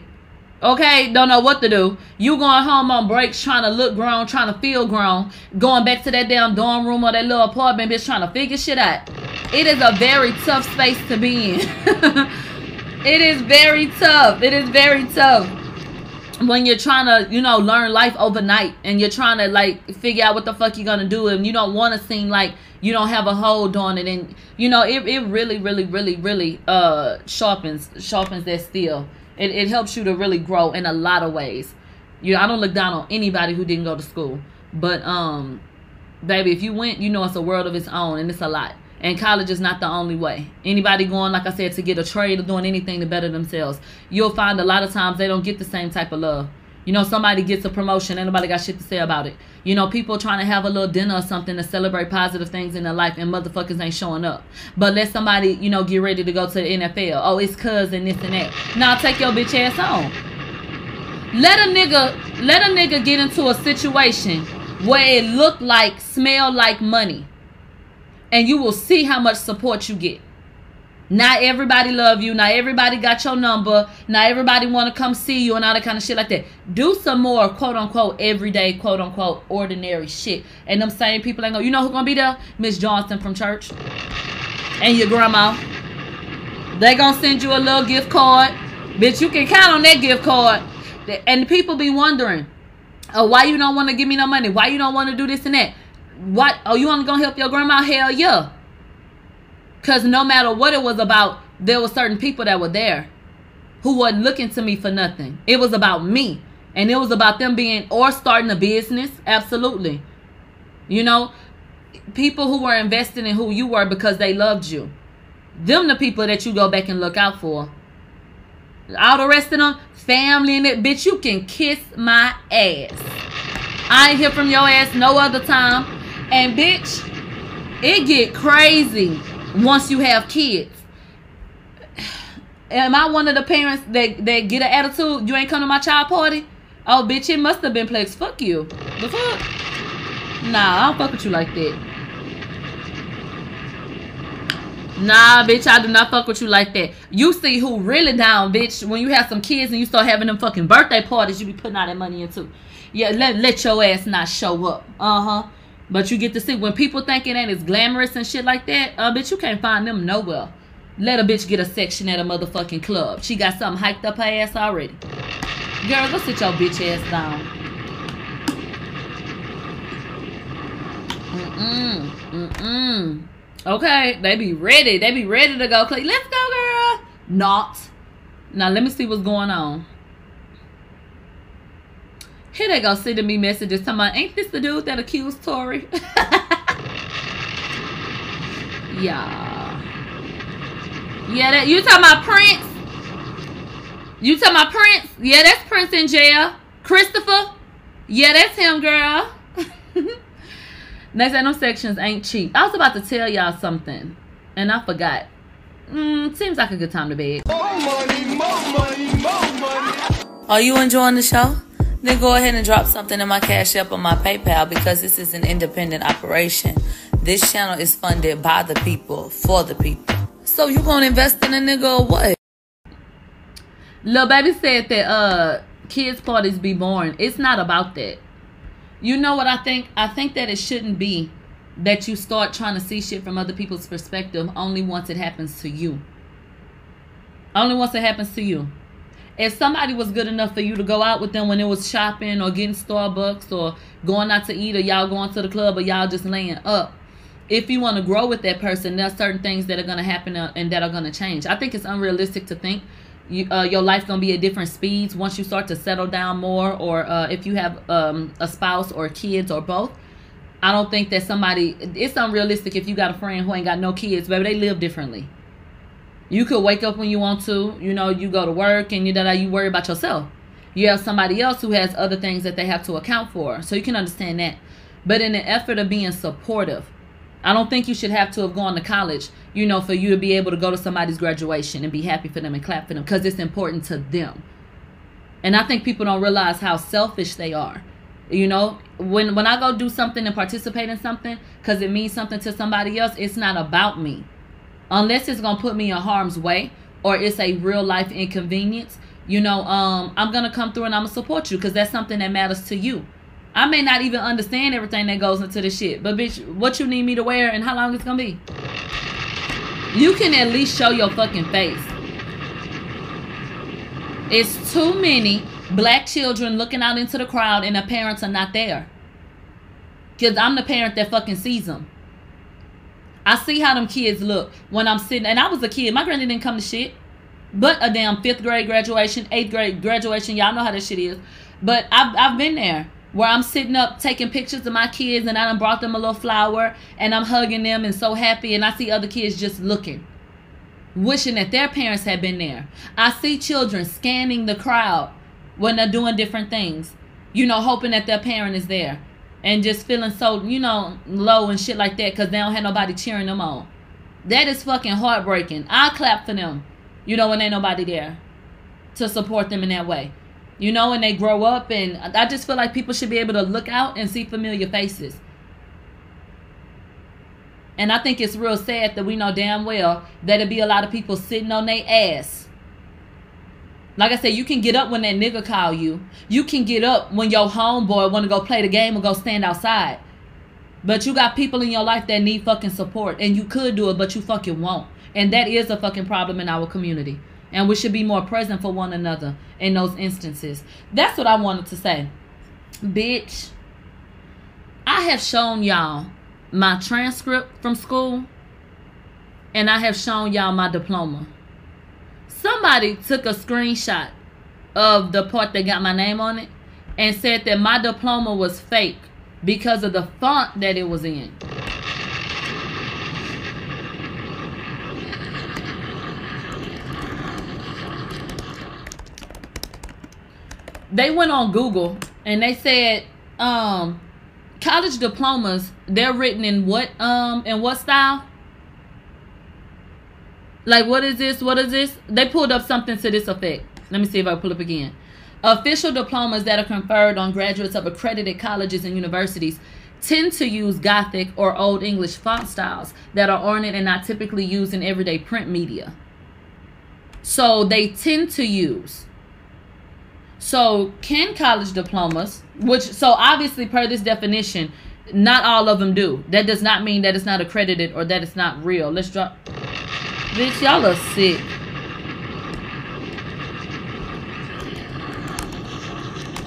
Okay, don't know what to do. You going home on breaks, trying to look grown, trying to feel grown, going back to that damn dorm room or that little apartment, bitch, trying to figure shit out. It is a very tough space to be in. it is very tough. It is very tough when you're trying to, you know, learn life overnight and you're trying to like figure out what the fuck you're gonna do and you don't want to seem like you don't have a hold on it and you know it, it really really really really uh sharpens sharpens that steel. It, it helps you to really grow in a lot of ways. You know i don't look down on anybody who didn't go to school but um baby if you went you know it's a world of its own and it's a lot and college is not the only way anybody going like i said to get a trade or doing anything to better themselves you'll find a lot of times they don't get the same type of love you know, somebody gets a promotion, ain't nobody got shit to say about it. You know, people trying to have a little dinner or something to celebrate positive things in their life, and motherfuckers ain't showing up. But let somebody, you know, get ready to go to the NFL. Oh, it's cuz and this and that. Now take your bitch ass home. Let a nigga, let a nigga get into a situation where it look like, smell like money, and you will see how much support you get. Not everybody love you. Not everybody got your number. Not everybody want to come see you and all that kind of shit like that. Do some more quote unquote everyday quote unquote ordinary shit. And them same people ain't go. You know who gonna be there? Miss Johnson from church and your grandma. They gonna send you a little gift card, bitch. You can count on that gift card. And people be wondering, oh, why you don't want to give me no money? Why you don't want to do this and that? What? Oh, you only gonna help your grandma? Hell yeah. Because no matter what it was about, there were certain people that were there who wasn't looking to me for nothing. It was about me. And it was about them being or starting a business. Absolutely. You know, people who were investing in who you were because they loved you. Them the people that you go back and look out for. All the rest of them, family and it, bitch, you can kiss my ass. I ain't hear from your ass no other time. And bitch, it get crazy once you have kids. Am I one of the parents that, that get an attitude? You ain't come to my child party? Oh, bitch, it must have been Plex. Fuck you. The fuck? Nah, I don't fuck with you like that. Nah, bitch, I do not fuck with you like that. You see who really down, bitch, when you have some kids and you start having them fucking birthday parties you be putting all that money into. Yeah, let, let your ass not show up. Uh-huh. But you get to see when people think it that it's glamorous and shit like that, uh, bitch, you can't find them nowhere. Let a bitch get a section at a motherfucking club. She got something hiked up her ass already. Girl, go sit your bitch ass down. Mm-mm. Mm-mm. Okay, they be ready. They be ready to go. Let's go, girl. Not. Now, let me see what's going on. Here they go sending me messages talking about, ain't this the dude that accused Tory? yeah. Yeah, that you talking about Prince? You talking about Prince? Yeah, that's Prince in jail. Christopher? Yeah, that's him, girl. Next, I know sections ain't cheap. I was about to tell y'all something, and I forgot. Mm, seems like a good time to bed. More money, more money, more money. Are you enjoying the show? Then go ahead and drop something in my Cash App on my PayPal because this is an independent operation. This channel is funded by the people, for the people. So you gonna invest in a nigga or what? Lil baby said that uh kids parties be boring. It's not about that. You know what I think? I think that it shouldn't be that you start trying to see shit from other people's perspective only once it happens to you. Only once it happens to you if somebody was good enough for you to go out with them when it was shopping or getting Starbucks or going out to eat or y'all going to the club or y'all just laying up, if you want to grow with that person, there's certain things that are going to happen uh, and that are going to change. I think it's unrealistic to think you, uh, your life's going to be at different speeds once you start to settle down more or uh, if you have um, a spouse or kids or both. I don't think that somebody, it's unrealistic if you got a friend who ain't got no kids, baby, they live differently. You could wake up when you want to. You know, you go to work and you that you worry about yourself. You have somebody else who has other things that they have to account for. So you can understand that. But in the effort of being supportive, I don't think you should have to have gone to college, you know, for you to be able to go to somebody's graduation and be happy for them and clap for them because it's important to them. And I think people don't realize how selfish they are. You know, when when I go do something and participate in something because it means something to somebody else, it's not about me unless it's to put me in harm's way or it's a real life inconvenience You know, um, I'm gonna come through and I'm gonna support you because that's something that matters to you. I may not even understand everything that goes into this shit, but bitch, what you need me to wear and how long it's gonna be? You can at least show your fucking face. It's too many black children looking out into the crowd and the parents are not there. Cause I'm the parent that fucking sees them. I see how them kids look when I'm sitting, and I was a kid. My granny didn't come to shit, but a damn fifth grade graduation, eighth grade graduation. Y'all know how this shit is. But I've I've been there where I'm sitting up taking pictures of my kids, and I done brought them a little flower, and I'm hugging them and so happy, and I see other kids just looking, wishing that their parents had been there. I see children scanning the crowd when they're doing different things, you know, hoping that their parent is there and just feeling so, you know, low and shit like that because they don't have nobody cheering them on. That is fucking heartbreaking. I clap for them, you know, when ain't nobody there to support them in that way. You know, and they grow up, and I just feel like people should be able to look out and see familiar faces. And I think it's real sad that we know damn well that it be a lot of people sitting on their ass like I said, you can get up when that nigga call you. You can get up when your homeboy want to go play the game or go stand outside. But you got people in your life that need fucking support. And you could do it, but you fucking won't. And that is a fucking problem in our community. And we should be more present for one another in those instances. That's what I wanted to say. Bitch, I have shown y'all my transcript from school. And I have shown y'all my diploma somebody took a screenshot of the part that got my name on it and said that my diploma was fake because of the font that it was in. They went on Google and they said um college diplomas they're written in what um in what style? Like, what is this? What is this? They pulled up something to this effect. Let me see if I pull up again. Official diplomas that are conferred on graduates of accredited colleges and universities tend to use Gothic or Old English font styles that are ornate and not typically used in everyday print media. So they tend to use. So can college diplomas, which so obviously per this definition, not all of them do. That does not mean that it's not accredited or that it's not real. Let's drop. Bitch, y'all are sick.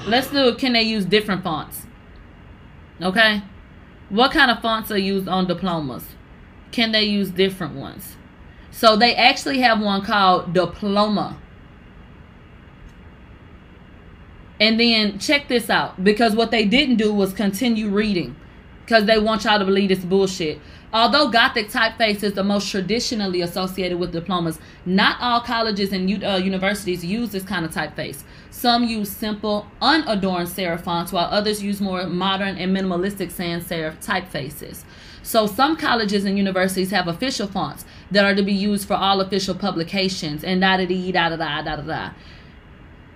Let's do it. can they use different fonts? Okay? What kind of fonts are used on diplomas? Can they use different ones? So they actually have one called Diploma. And then check this out because what they didn't do was continue reading because they want y'all to believe this bullshit. Although Gothic typeface is the most traditionally associated with diplomas, not all colleges and uh, universities use this kind of typeface. Some use simple, unadorned serif fonts, while others use more modern and minimalistic sans serif typefaces. So some colleges and universities have official fonts that are to be used for all official publications and da da da da da da da da.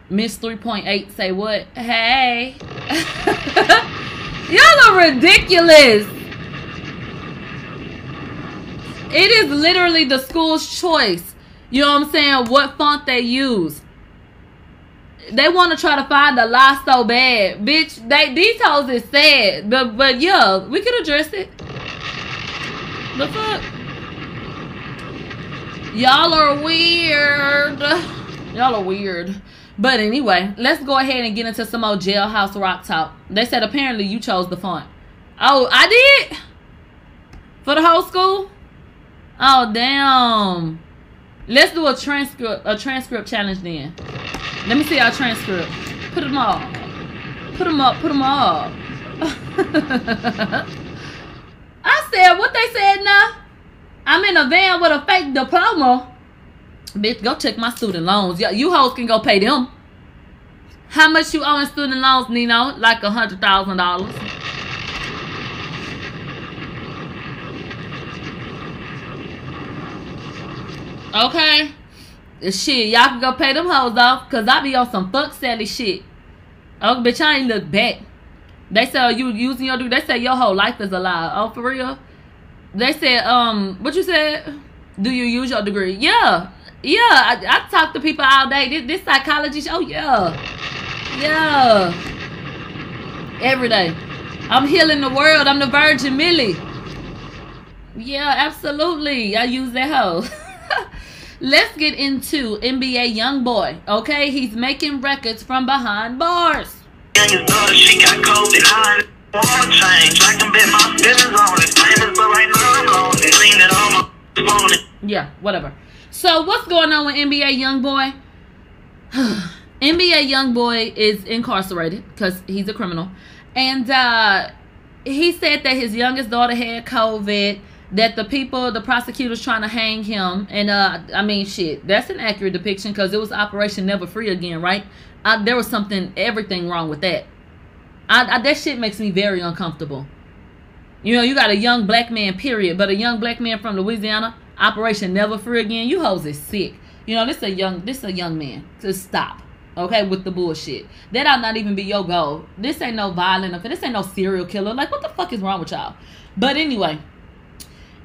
Miss 3.8 say what? Hey. Y'all are ridiculous. It is literally the school's choice. You know what I'm saying? What font they use. They want to try to find the lie so bad. Bitch, they these hoes is sad. But but yeah, we could address it. The fuck? Y'all are weird. Y'all are weird. But anyway, let's go ahead and get into some more jailhouse rock talk. They said apparently you chose the font. Oh, I did? For the whole school? Oh damn. Let's do a transcript a transcript challenge then. Let me see our transcript. Put them all. Put them up. Put them all. I said what they said now. I'm in a van with a fake diploma. Bitch, go check my student loans. Yeah, you hoes can go pay them. How much you owe in student loans, Nino? Like a hundred thousand dollars. Okay. Shit, y'all can go pay them hoes off. Cause I be on some fuck Sally shit. Oh, bitch, I ain't look back. They say you using your degree. They say your whole life is a lie. Oh, for real? They said, um, what you said? Do you use your degree? Yeah. Yeah, I, I talk to people all day. This, this psychology show, yeah. Yeah. Every day. I'm healing the world. I'm the Virgin Millie. Yeah, absolutely. I use that hoe. Let's get into NBA Young Boy. Okay, he's making records from behind bars. She got COVID high. Wanna change. I can bet my business on it. Famous, but right now I'm lonely. Lean it on my phone. Yeah, whatever. So what's going on with NBA Young Boy? NBA Young Boy is incarcerated because he's a criminal, and uh, he said that his youngest daughter had COVID. That the people, the prosecutors, trying to hang him, and uh, I mean, shit, that's an accurate depiction because it was Operation Never Free again, right? I, there was something, everything wrong with that. I, I, that shit makes me very uncomfortable. You know, you got a young black man, period, but a young black man from Louisiana, Operation Never Free again. You hoes is sick. You know, this a young, this a young man. To stop, okay, with the bullshit. That ought not even be your goal. This ain't no violent. This ain't no serial killer. Like, what the fuck is wrong with y'all? But anyway.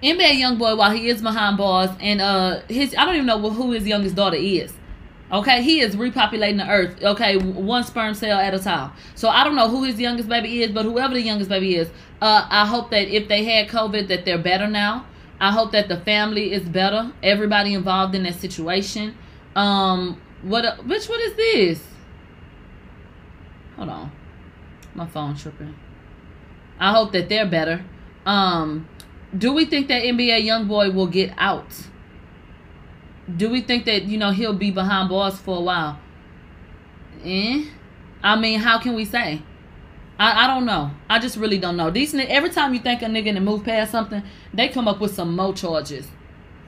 NBA young boy, while he is behind bars, and uh, his I don't even know who his youngest daughter is. Okay, he is repopulating the earth. Okay, one sperm cell at a time. So I don't know who his youngest baby is, but whoever the youngest baby is, uh, I hope that if they had COVID, that they're better now. I hope that the family is better. Everybody involved in that situation. Um, what? Which what is this? Hold on, my phone tripping. I hope that they're better. Um, do we think that NBA YoungBoy will get out? Do we think that you know he'll be behind bars for a while? Eh? I mean, how can we say? I, I don't know. I just really don't know. These every time you think a nigga to move past something, they come up with some mo charges.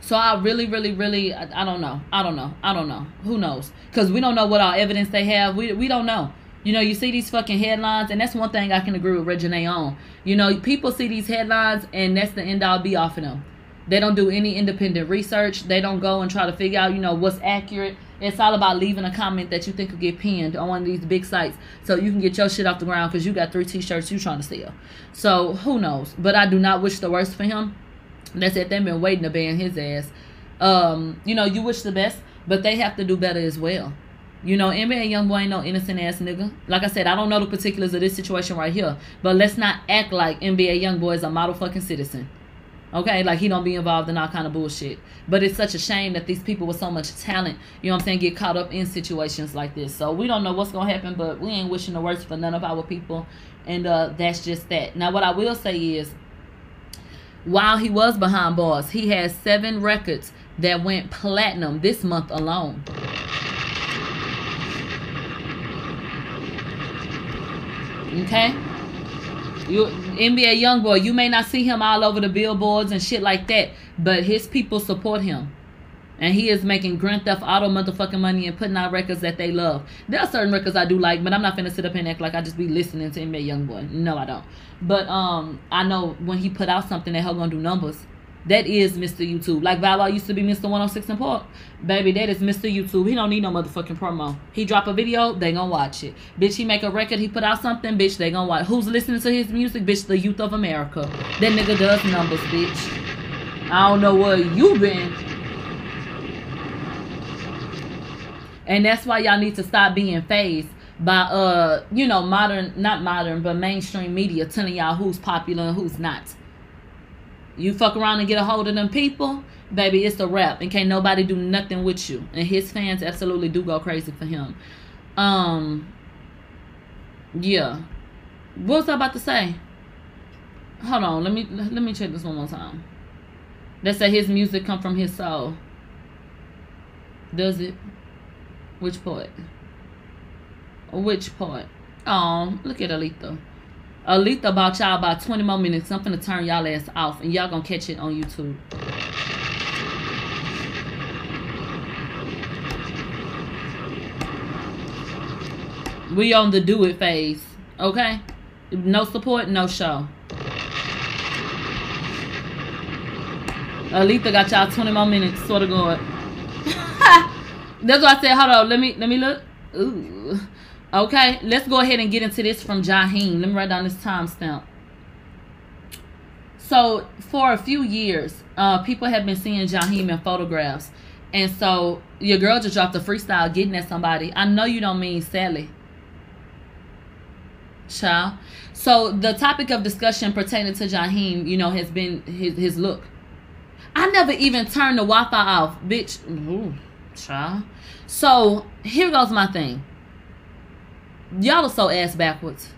So I really, really, really, I, I don't know. I don't know. I don't know. Who knows? Because we don't know what all evidence they have. We we don't know. You know, you see these fucking headlines, and that's one thing I can agree with Reginae on. You know, people see these headlines, and that's the end all be off of them. They don't do any independent research. They don't go and try to figure out, you know, what's accurate. It's all about leaving a comment that you think will get pinned on one of these big sites so you can get your shit off the ground because you got three t-shirts you trying to sell. So who knows? But I do not wish the worst for him. That's it. They've been waiting to ban his ass. Um, you know, you wish the best, but they have to do better as well. You know, NBA young boy ain't no innocent ass nigga. Like I said, I don't know the particulars of this situation right here, but let's not act like NBA young boy is a model fucking citizen. Okay, like he don't be involved in all kind of bullshit. But it's such a shame that these people with so much talent, you know what I'm saying, get caught up in situations like this. So we don't know what's gonna happen, but we ain't wishing the worst for none of our people. And uh that's just that. Now what I will say is while he was behind bars, he has seven records that went platinum this month alone. Okay? You NBA young boy, you may not see him all over the billboards and shit like that, but his people support him. And he is making Grand Theft Auto motherfucking money and putting out records that they love. There are certain records I do like, but I'm not gonna sit up and act like I just be listening to NBA Young Boy. No, I don't. But um, I know when he put out something that he'll gonna do numbers. That is Mr. YouTube. Like Valor used to be Mr. 106 and Park. Baby, that is Mr. YouTube. He don't need no motherfucking promo. He drop a video, they gonna watch it. Bitch, he make a record, he put out something, bitch, they gonna watch. Who's listening to his music? Bitch, the youth of America. That nigga does numbers, bitch. I don't know where you been. And that's why y'all need to stop being phased by uh, you know, modern not modern, but mainstream media telling y'all who's popular and who's not. You fuck around and get a hold of them people, baby, it's a wrap. And can't nobody do nothing with you. And his fans absolutely do go crazy for him. Um Yeah. What was I about to say? Hold on, let me let me check this one more time. They say his music come from his soul. Does it? Which part? Which part? Oh, look at Alita. Alita about y'all about 20 more minutes. I'm finna turn y'all ass off and y'all gonna catch it on YouTube. We on the do it phase. Okay? No support, no show. Alita got y'all 20 more minutes, sort of God. That's why I said, hold on, let me let me look. Ooh. Okay, let's go ahead and get into this from Jaheim. Let me write down this timestamp. So, for a few years, uh, people have been seeing Jaheim in photographs. And so your girl just dropped a freestyle getting at somebody. I know you don't mean Sally. Child. So the topic of discussion pertaining to Jaheim, you know, has been his his look. I never even turned the Wi-Fi off, bitch. Ooh, child. So here goes my thing. Y'all are so ass backwards.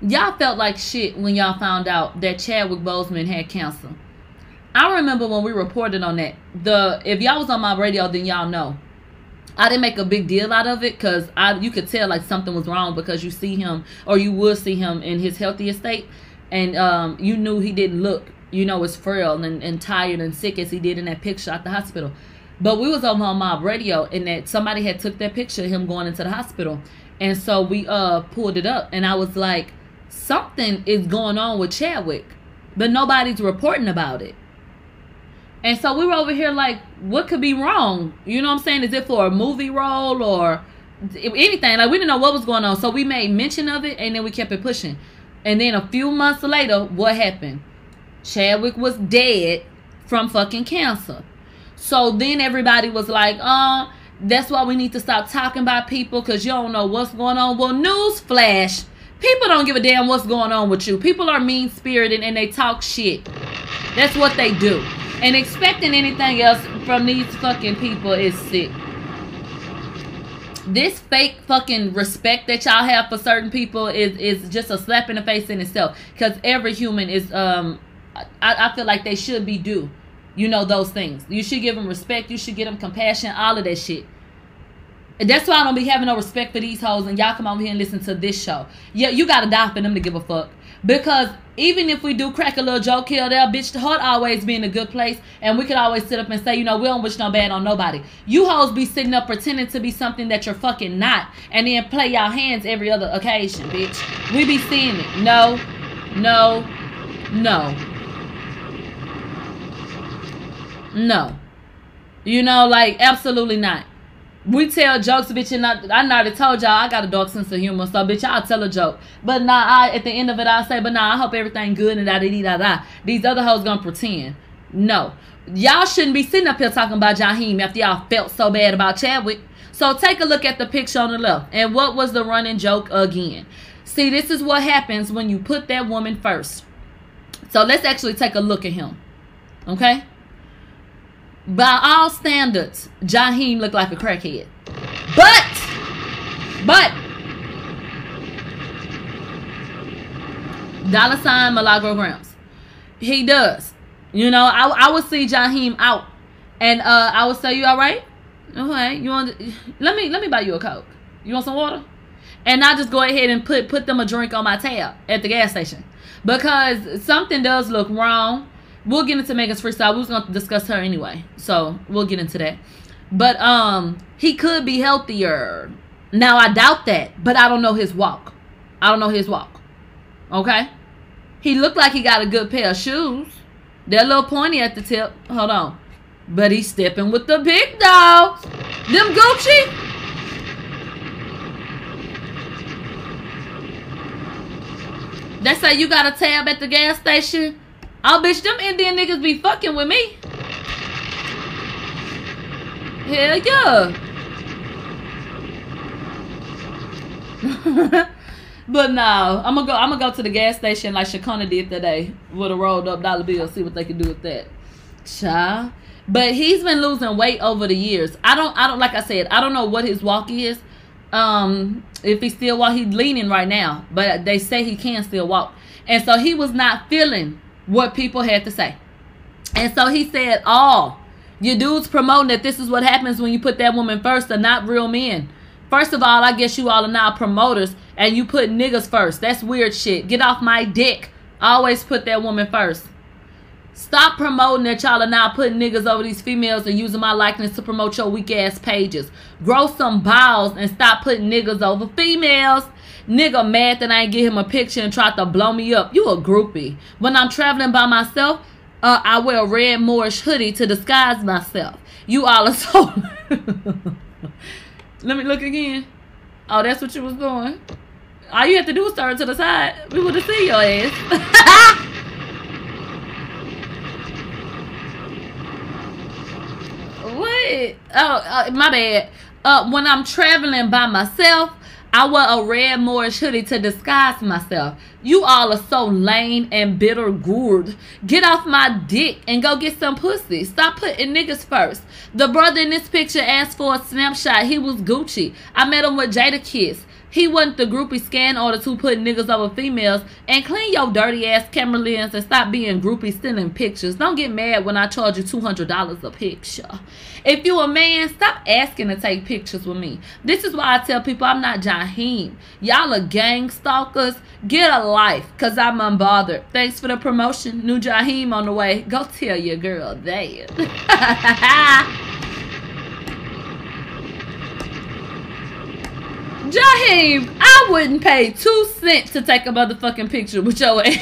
Y'all felt like shit when y'all found out that Chadwick Boseman had cancer. I remember when we reported on that. The if y'all was on my radio, then y'all know. I didn't make a big deal out of it because I you could tell like something was wrong because you see him or you would see him in his healthiest state, and um, you knew he didn't look you know as frail and, and tired and sick as he did in that picture at the hospital. But we was on my mob radio and that somebody had took that picture of him going into the hospital, and so we uh pulled it up and I was like, something is going on with Chadwick, but nobody's reporting about it. And so we were over here like, what could be wrong? You know what I'm saying? Is it for a movie role or anything? Like we didn't know what was going on. So we made mention of it and then we kept it pushing. And then a few months later, what happened? Chadwick was dead from fucking cancer. So then everybody was like, uh, that's why we need to stop talking about people because you don't know what's going on. Well, news flash. People don't give a damn what's going on with you. People are mean spirited and they talk shit. That's what they do. And expecting anything else from these fucking people is sick. This fake fucking respect that y'all have for certain people is is just a slap in the face in itself. Because every human is um, I, I feel like they should be due. You know those things. You should give them respect. You should give them compassion. All of that shit. And that's why I don't be having no respect for these hoes. And y'all come over here and listen to this show. Yeah, you gotta die for them to give a fuck. Because even if we do crack a little joke here there, bitch, the heart always be in a good place. And we could always sit up and say, you know, we don't wish no bad on nobody. You hoes be sitting up pretending to be something that you're fucking not. And then play y'all hands every other occasion, bitch. We be seeing it. No, no, no. No. You know, like, absolutely not. We tell jokes, bitch, and I, I already told y'all I got a dark sense of humor, so bitch, I'll tell a joke. But nah, I at the end of it, I'll say, but nah, I hope everything good and da da da da. These other hoes gonna pretend. No, y'all shouldn't be sitting up here talking about Jaheim after y'all felt so bad about Chadwick. So take a look at the picture on the left. And what was the running joke again? See, this is what happens when you put that woman first. So let's actually take a look at him. Okay? By all standards, Jaheim looked like a crackhead. But, but, dollar sign Milagro Gramz. He does. You know, I, I would see Jaheim out. And uh, I would say, you all right? Okay, you want? Let me let me buy you a coke. You want some water? And I just go ahead and put put them a drink on my tab at the gas station because something does look wrong we'll get into Megan's freestyle. We was gonna discuss her anyway, so we'll get into that. But um, he could be healthier. Now I doubt that, but I don't know his walk. I don't know his walk. Okay, he looked like he got a good pair of shoes. They're a little pointy at the tip. Hold on, but he's stepping with the big dogs. Them Gucci. They say you got a tab at the gas station. Oh, bitch, them Indian niggas be fucking with me. Hell yeah. but no, I'm gonna go. I'm gonna go to the gas station like Shakona did today with a rolled up dollar bill. See what they can do with that. Child. But he's been losing weight over the years. I don't. I don't. Like I said, I don't know what his walk is. Um, if he still walk, he's leaning right now. But they say he can still walk, and so he was not feeling what people had to say. And so he said, Oh, your dudes promoting that this is what happens when you put that woman first are not real men. First of all, I guess you all are now promoters and you put niggas first. That's weird shit. Get off my dick. Always put that woman first. Stop promoting that y'all are now putting niggas over these females and using my likeness to promote your weak ass pages. Grow some balls and stop putting niggas over females. Nigga mad that I ain't give him a picture and tried to blow me up. You a groupie. When I'm traveling by myself, uh, I wear a red Moorish hoodie to disguise myself. You all are so... Let me look again. Oh, that's what you was doing. All you have to do is turn to the side. We would have seen your ass. what? oh, uh, my bad. Uh, when I'm traveling by myself, I wear a red Moorish hoodie to disguise myself. You all are so lame and bitter gourd. Get off my dick and go get some pussy. Stop putting niggas first. The brother in this picture asked for a snapshot. He was Gucci. I met him with Jadakiss. He wasn't the groupie scan order to put niggas over females. And clean your dirty ass camera lens and stop being groupie stealing pictures. Don't get mad when I charge you $200 a picture. If you a man, stop asking to take pictures with me. This is why I tell people I'm not Jaheim. Y'all are gang stalkers. Get a life, cause I'm unbothered. Thanks for the promotion. New Jaheim on the way. Go tell your girl that. Jaheim, I wouldn't pay two cents to take a motherfucking picture with your ass.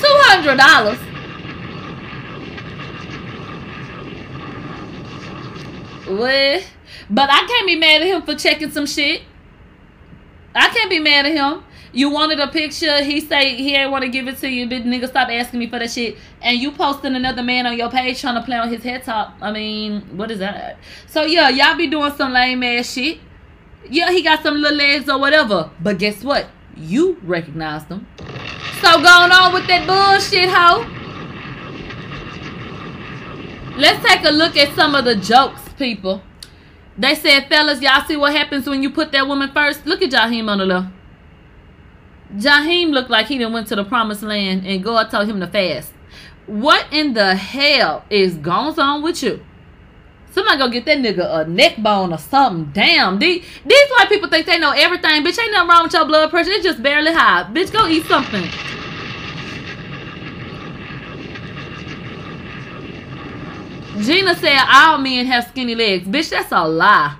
Two hundred dollars. What? But I can't be mad at him for checking some shit. I can't be mad at him. You wanted a picture, he say he ain't want to give it to you, but nigga stop asking me for that shit. And you posting another man on your page trying to play on his head top. I mean, what is that? So yeah, y'all be doing some lame ass shit. Yeah, he got some little legs or whatever. But guess what? You recognized them. So going on with that bullshit, hoe. Let's take a look at some of the jokes, people. They said, fellas, y'all see what happens when you put that woman first? Look at Jaheim on the left. Jaheim looked like he done went to the promised land and God told him to fast. What in the hell is going on with you? Somebody go get that nigga a neck bone or something. Damn. These, these white people think they know everything. Bitch, ain't nothing wrong with your blood pressure. It's just barely high. Bitch, go eat something. Gina said all men have skinny legs. Bitch, that's a lie.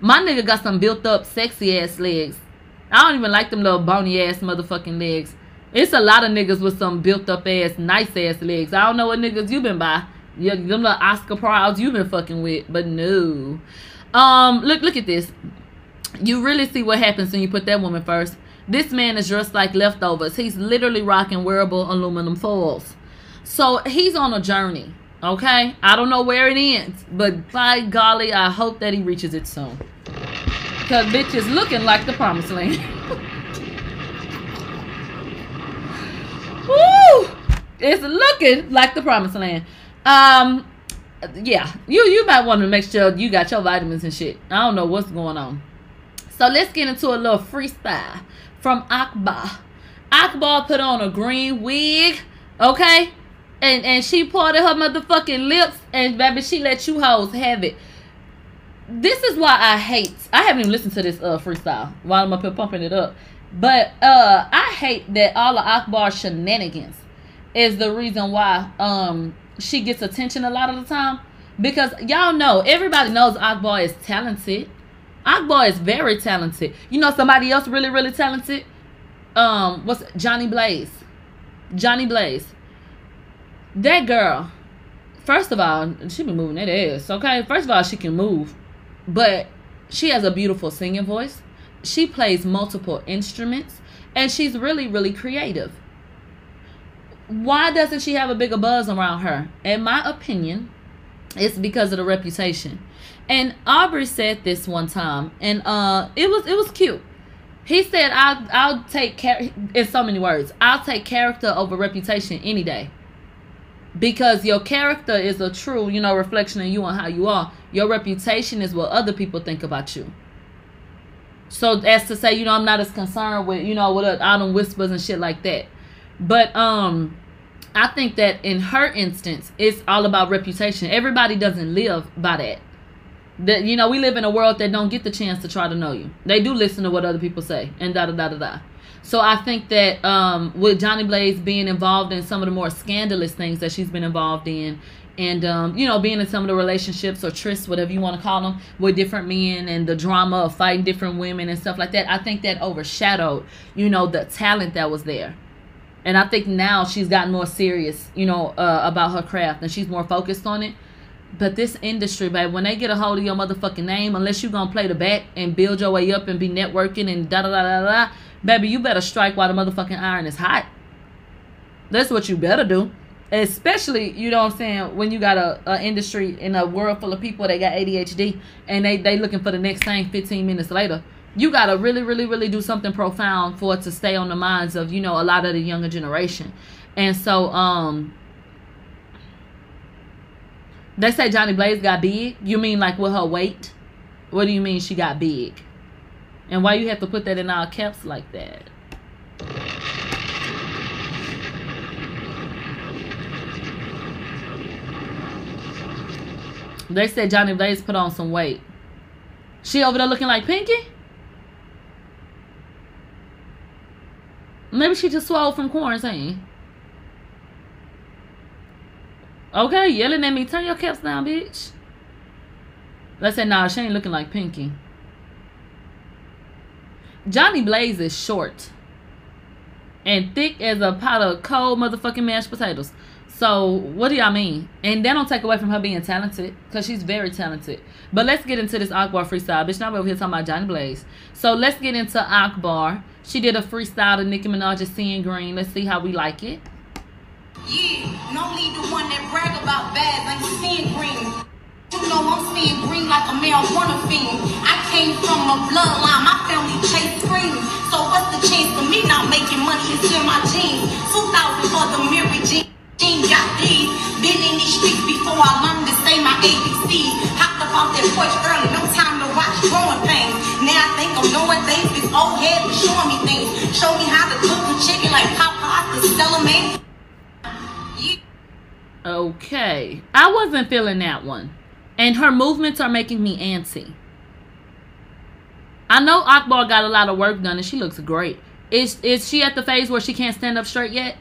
My nigga got some built up sexy ass legs. I don't even like them little bony ass motherfucking legs. It's a lot of niggas with some built up ass, nice ass legs. I don't know what niggas you been by. Yeah, them the Oscar Prouds you've been fucking with, but no. Um, look, look at this. You really see what happens when you put that woman first. This man is dressed like leftovers. He's literally rocking wearable aluminum foils. So he's on a journey. Okay, I don't know where it ends, but by golly, I hope that he reaches it soon. Cause bitch is looking like the promised land. Woo! It's looking like the promised land. Um, yeah, you you might want to make sure you got your vitamins and shit. I don't know what's going on. So let's get into a little freestyle from Akbar. Akbar put on a green wig, okay? And and she parted her motherfucking lips and baby she let you hoes have it. This is why I hate I haven't even listened to this uh freestyle while I'm up here pumping it up. But uh I hate that all of Akbar's shenanigans is the reason why um she gets attention a lot of the time. Because y'all know everybody knows Akbar is talented. Akbar is very talented. You know somebody else really, really talented? Um, what's Jhonni Blaze? Jhonni Blaze that girl, first of all, she been moving that ass. Okay, first of all, she can move, but she has a beautiful singing voice. She plays multiple instruments, and she's really, really creative. Why doesn't she have a bigger buzz around her? In my opinion, it's because of the reputation. And Aubrey said this one time, and uh, it was it was cute. He said, "I'll I'll take care." In so many words, I'll take character over reputation any day because your character is a true, you know, reflection of you and how you are. Your reputation is what other people think about you. So as to say, you know, I'm not as concerned with, you know, with all them whispers and shit like that. But um I think that in her instance, it's all about reputation. Everybody doesn't live by that. That you know, we live in a world that don't get the chance to try to know you. They do listen to what other people say and da da da da da. So I think that um, with Jhonni Blaze being involved in some of the more scandalous things that she's been involved in, and um, you know being in some of the relationships or trysts, whatever you want to call them, with different men and the drama of fighting different women and stuff like that, I think that overshadowed you know the talent that was there. And I think now she's gotten more serious, you know, uh, about her craft and she's more focused on it. But this industry, babe, when they get a hold of your motherfucking name, unless you're gonna play the back and build your way up and be networking and da da da da da, Baby, you better strike while the motherfucking iron is hot. That's what you better do. Especially, you know what I'm saying, when you got a, a industry in a world full of people that got ADHD and they they looking for the next thing 15 minutes later. You gotta really, really, really do something profound for it to stay on the minds of, you know, a lot of the younger generation. And so, um they say Jhonni Blaze got big. You mean like with her weight? What do you mean she got big? And why you have to put that in our caps like that? They said Jhonni Blaze put on some weight. She over there looking like Pinky? Maybe she just swallowed from quarantine. Okay, yelling at me. Turn your caps down, bitch. Let's say, nah, she ain't looking like Pinky. Jhonni Blaze is short and thick as a pot of cold motherfucking mashed potatoes. So what do y'all mean? And that don't take away from her being talented, cause she's very talented. But let's get into this Akbar freestyle, bitch. Now we're over here talking about Jhonni Blaze. So let's get into Akbar. She did a freestyle to Nicki Minaj's "Seeing Green." Let's see how we like it. Yeah, normally the one that brag about bad like seeing green. You know I'm seeing green like a marijuana fiend. I came from a bloodline, my family chased green. So what's the chance for me not making money? It's in my genes. 2000 for the Mary Jean. Jean got these. Been in these streets before I learned to say my ABCs. Hopped up off that porch early, no time to watch growing pains. Now I think I'm knowing things. This old head was showing me things. Show me how to cook a chicken like Popeyes to sell in. Okay, I wasn't feeling that one, and her movements are making me antsy. I know Akbar got a lot of work done, and she looks great. Is is she at the phase where she can't stand up straight yet?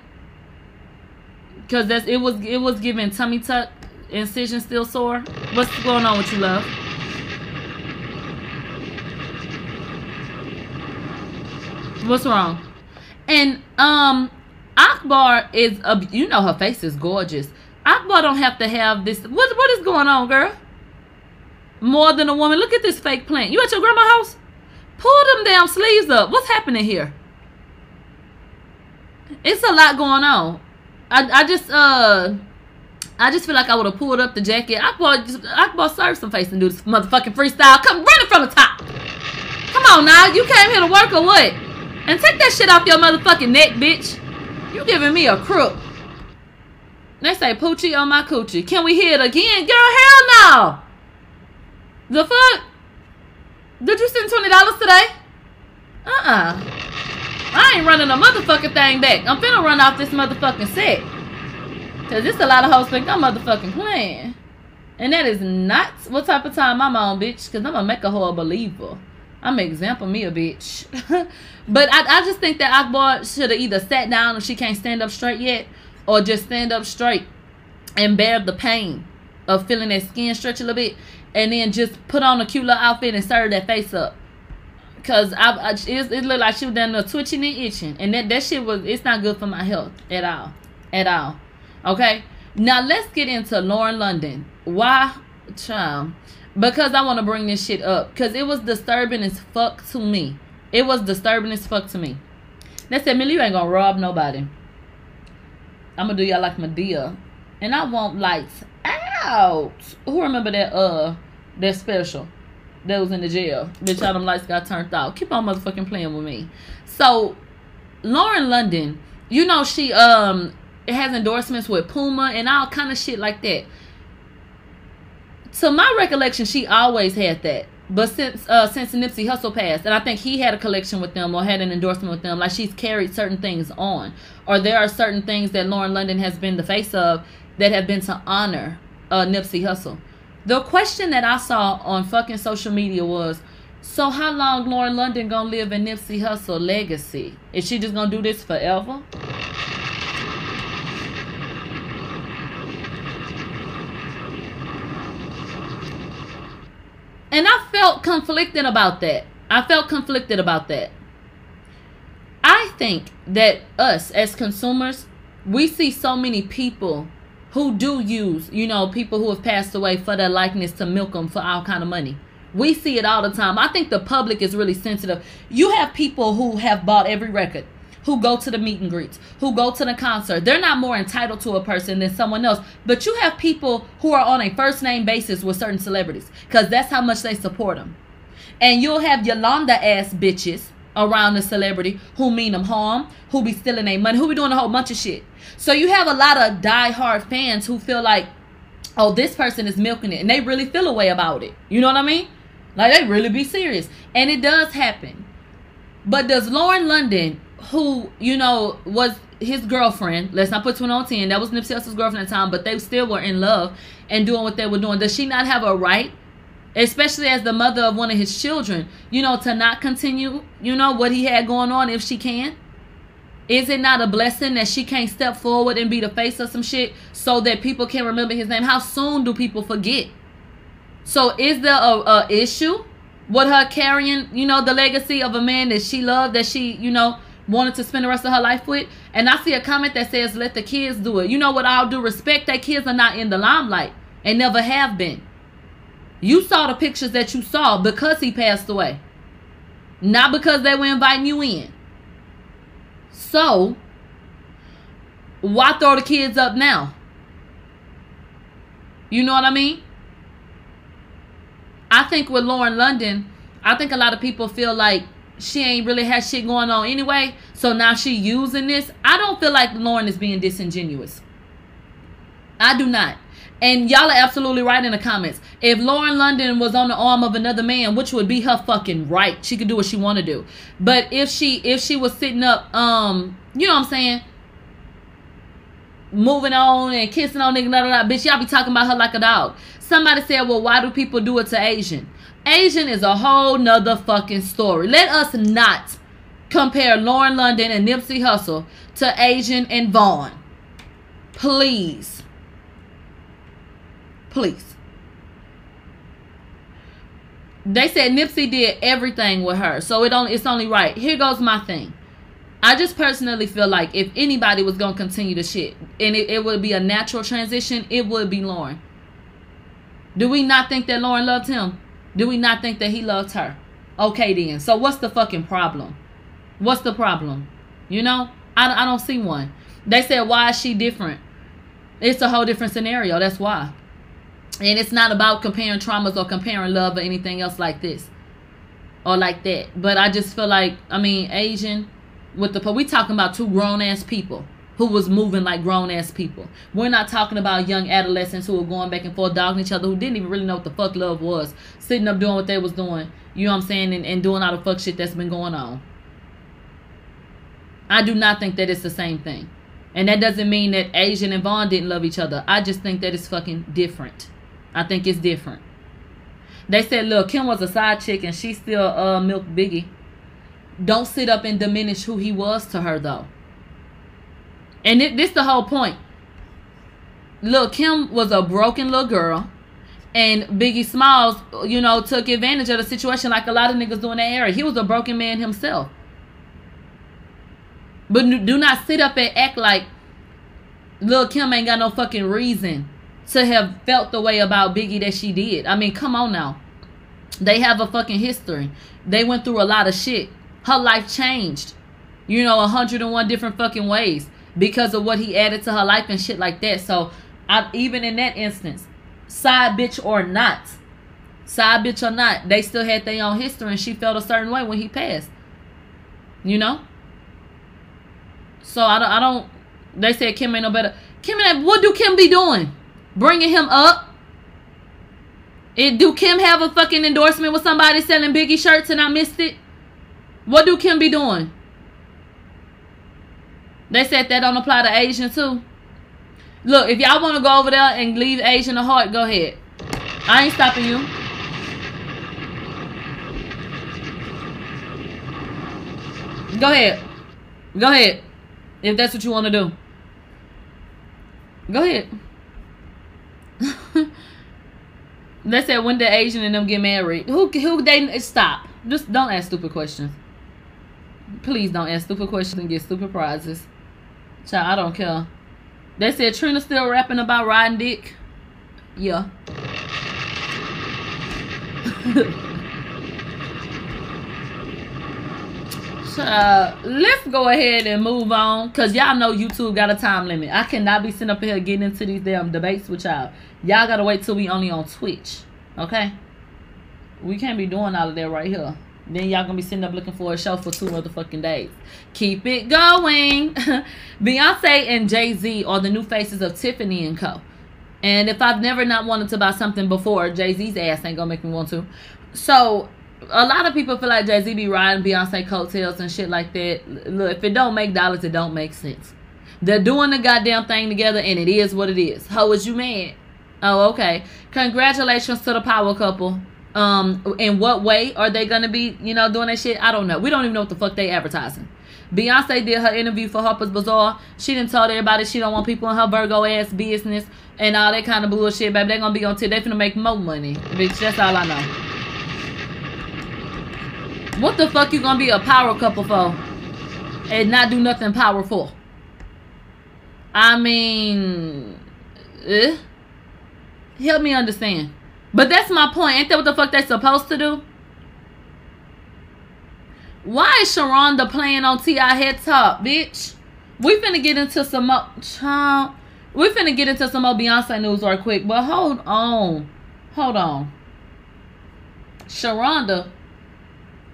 Cause that's it was it was giving tummy tuck, incision still sore. What's going on with you, love? What's wrong? And um, Akbar is a you know her face is gorgeous. Akbar don't have to have this. What what is going on, girl? More than a woman. Look at this fake plant. You at your grandma house? Pull them damn sleeves up. What's happening here? It's a lot going on. I I just uh I just feel like I would have pulled up the jacket. Akbar just Akbar serve some face and do this motherfucking freestyle. Come running from the top. Come on now. You came here to work or what? And take that shit off your motherfucking neck, bitch. You giving me a crook. They say poochie on my coochie. Can we hear it again? Girl, hell no. The fuck? Did you send twenty dollars today? Uh-uh. I ain't running a motherfucking thing back. I'm finna run off this motherfucking set. Cause this a lot of hoes think I'm motherfucking playing. And that is not what type of time I'm on, bitch. Cause I'm gonna make a whole believer. I'm example me a bitch. but I, I just think that Akbar should have either sat down if she can't stand up straight yet, or just stand up straight and bear the pain of feeling that skin stretch a little bit, and then just put on a cute little outfit and serve that face up. Cause I, I it, it looked like she was down there twitching and itching, and that that shit was it's not good for my health at all, at all. Okay, now let's get into Lauren London. Why, child? Because I want to bring this shit up. Because it was disturbing as fuck to me. It was disturbing as fuck to me. They said, Millie, you ain't gonna rob nobody. I'm gonna do y'all like Madea. And I want lights out. Who remember that uh that special that was in the jail? Bitch, all them lights got turned off. Keep on motherfucking playing with me. So Lauren London, you know she um has endorsements with Puma and all kind of shit like that. So my recollection, she always had that. But since uh since Nipsey Hussle passed, and I think he had a collection with them or had an endorsement with them, like she's carried certain things on, or there are certain things that Lauren London has been the face of that have been to honor uh Nipsey Hussle. The question that I saw on fucking social media was, so how long Lauren London gonna live in Nipsey Hussle legacy? Is she just gonna do this forever? And I felt conflicted about that. I felt conflicted about that. I think that us as consumers, we see so many people who do use, you know, people who have passed away for their likeness to milk them for all kind of money. We see it all the time. I think the public is really sensitive. You have people who have bought every record, who go to the meet and greets, who go to the concert. They're not more entitled to a person than someone else. But you have people who are on a first name basis with certain celebrities because that's how much they support them. And you'll have Yolanda ass bitches around the celebrity who mean them harm, who be stealing their money, who be doing a whole bunch of shit. So you have a lot of die-hard fans who feel like, oh, this person is milking it, and they really feel a way about it. You know what I mean? Like they really be serious, and it does happen. But does Lauren London, who you know was his girlfriend, let's not put two on ten, that was Nipsey Hussle's girlfriend at the time, but they still were in love and doing what they were doing. Does she not have a right? Especially as the mother of one of his children, you know, to not continue, you know, what he had going on if she can? Is it not a blessing that she can't step forward and be the face of some shit so that people can remember his name? How soon do people forget? So is there a, a issue with her carrying, you know, the legacy of a man that she loved, that she, you know, wanted to spend the rest of her life with? And I see a comment that says, let the kids do it. You know what? I'll do respect that kids are not in the limelight and never have been. You saw the pictures that you saw because he passed away. Not because they were inviting you in. So, why throw the kids up now? You know what I mean? I think with Lauren London, I think a lot of people feel like she ain't really had shit going on anyway. So now she using this. I don't feel like Lauren is being disingenuous. I do not. And y'all are absolutely right in the comments. If Lauren London was on the arm of another man, which would be her fucking right, she could do what she want to do. But if she if she was sitting up, um, you know what I'm saying, moving on and kissing on nigga, blah, blah, blah, bitch, y'all be talking about her like a dog. Somebody said, well, why do people do it to Asian? Asian is a whole nother fucking story. Let us not compare Lauren London and Nipsey Hussle to Asian and Von. Please. Please. They said Nipsey did everything with her, so it only it's only right. Here goes my thing. I just personally feel like if anybody was gonna continue the shit and it, it would be a natural transition, it would be Lauren. Do we not think that Lauren loved him? Do we not think that he loved her? Okay then. So what's the fucking problem? What's the problem? You know, I, I don't see one. They said why is she different? It's a whole different scenario. That's why. And it's not about comparing traumas or comparing love or anything else like this or like that. But I just feel like, I mean, Asian with the, we talking about two grown ass people who was moving like grown ass people. We're not talking about young adolescents who were going back and forth, dogging each other, who didn't even really know what the fuck love was, sitting up doing what they was doing, you know what I'm saying, and, and doing all the fuck shit that's been going on. I do not think that it's the same thing. And that doesn't mean that Asian and Von didn't love each other. I just think that it's fucking different. I think it's different. They said, look, Kim was a side chick and she still uh milk Biggie. Don't sit up and diminish who he was to her though. And it, this the whole point. Look, Kim was a broken little girl. And Biggie Smalls, you know, took advantage of the situation like a lot of niggas do in that area. He was a broken man himself. But do not sit up and act like Lil Kim ain't got no fucking reason to have felt the way about Biggie that she did. I mean, come on now. They have a fucking history. They went through a lot of shit. Her life changed. You know, 101 different fucking ways because of what he added to her life and shit like that. So, I, even in that instance, side bitch or not, side bitch or not, they still had their own history and she felt a certain way when he passed. You know? So, I don't, I don't, they said Kim ain't no better. Kim, what do Kim be doing? Bringing him up. It, do Kim have a fucking endorsement with somebody selling Biggie shirts and I missed it? What do Kim be doing? They said that don't apply to Asian too. Look, if y'all want to go over there and leave Asian a heart, go ahead. I ain't stopping you. Go ahead. Go ahead. If that's what you want to do. Go ahead. They said when the Asian and them get married. Who who they stop? Just don't ask stupid questions. Please don't ask stupid questions and get stupid prizes. Child, I don't care. They said Trina still rapping about riding dick. Yeah. Uh, let's go ahead and move on because y'all know YouTube got a time limit. I cannot be sitting up here getting into these damn debates with y'all. Y'all gotta wait till we only on Twitch, okay? We can't be doing all of that right here. Then y'all gonna be sitting up looking for a show for two motherfucking days. Keep it going. Beyonce and Jay Z are the new faces of Tiffany and Co. And if I've never not wanted to buy something before, Jay Z's ass ain't gonna make me want to. So a lot of people feel like Jay Z be riding Beyonce coattails and shit like that. Look, if it don't make dollars, it don't make sense. They're doing the goddamn thing together, and it is what it is. How is you mad? Oh, okay. Congratulations to the power couple. Um, in what way are they gonna be, you know, doing that shit? I don't know. We don't even know what the fuck they advertising. Beyonce did her interview for Harper's Bazaar. She didn't tell everybody she don't want people in her Virgo ass business and all that kind of bullshit, baby. They're gonna be on T. They finna make more money, bitch. That's all I know. What the fuck you gonna be a power couple for? And not do nothing powerful? I mean, eh? Help me understand. But that's my point. Ain't that what the fuck they supposed to do? Why is Sherhonda playing on T.I. head top, bitch? We finna get into some more... We finna get into some more Beyonce news right quick. But hold on. Hold on. Sherhonda,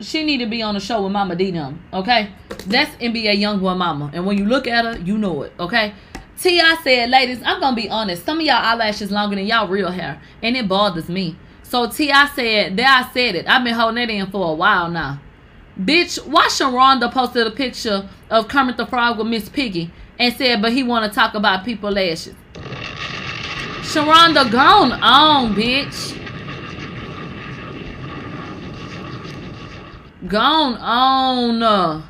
she need to be on the show with Mama D them, okay? That's NBA Youngboy Mama. And when you look at her, you know it, okay? T.I. said, ladies, I'm going to be honest. Some of y'all eyelashes longer than y'all real hair. And it bothers me. So T.I. said, there I said it. I've been holding it in for a while now. Bitch, why Sherhonda posted a picture of Kermit the Frog with Miss Piggy and said, but he want to talk about people lashes. Sherhonda, gone on, bitch. Gone on.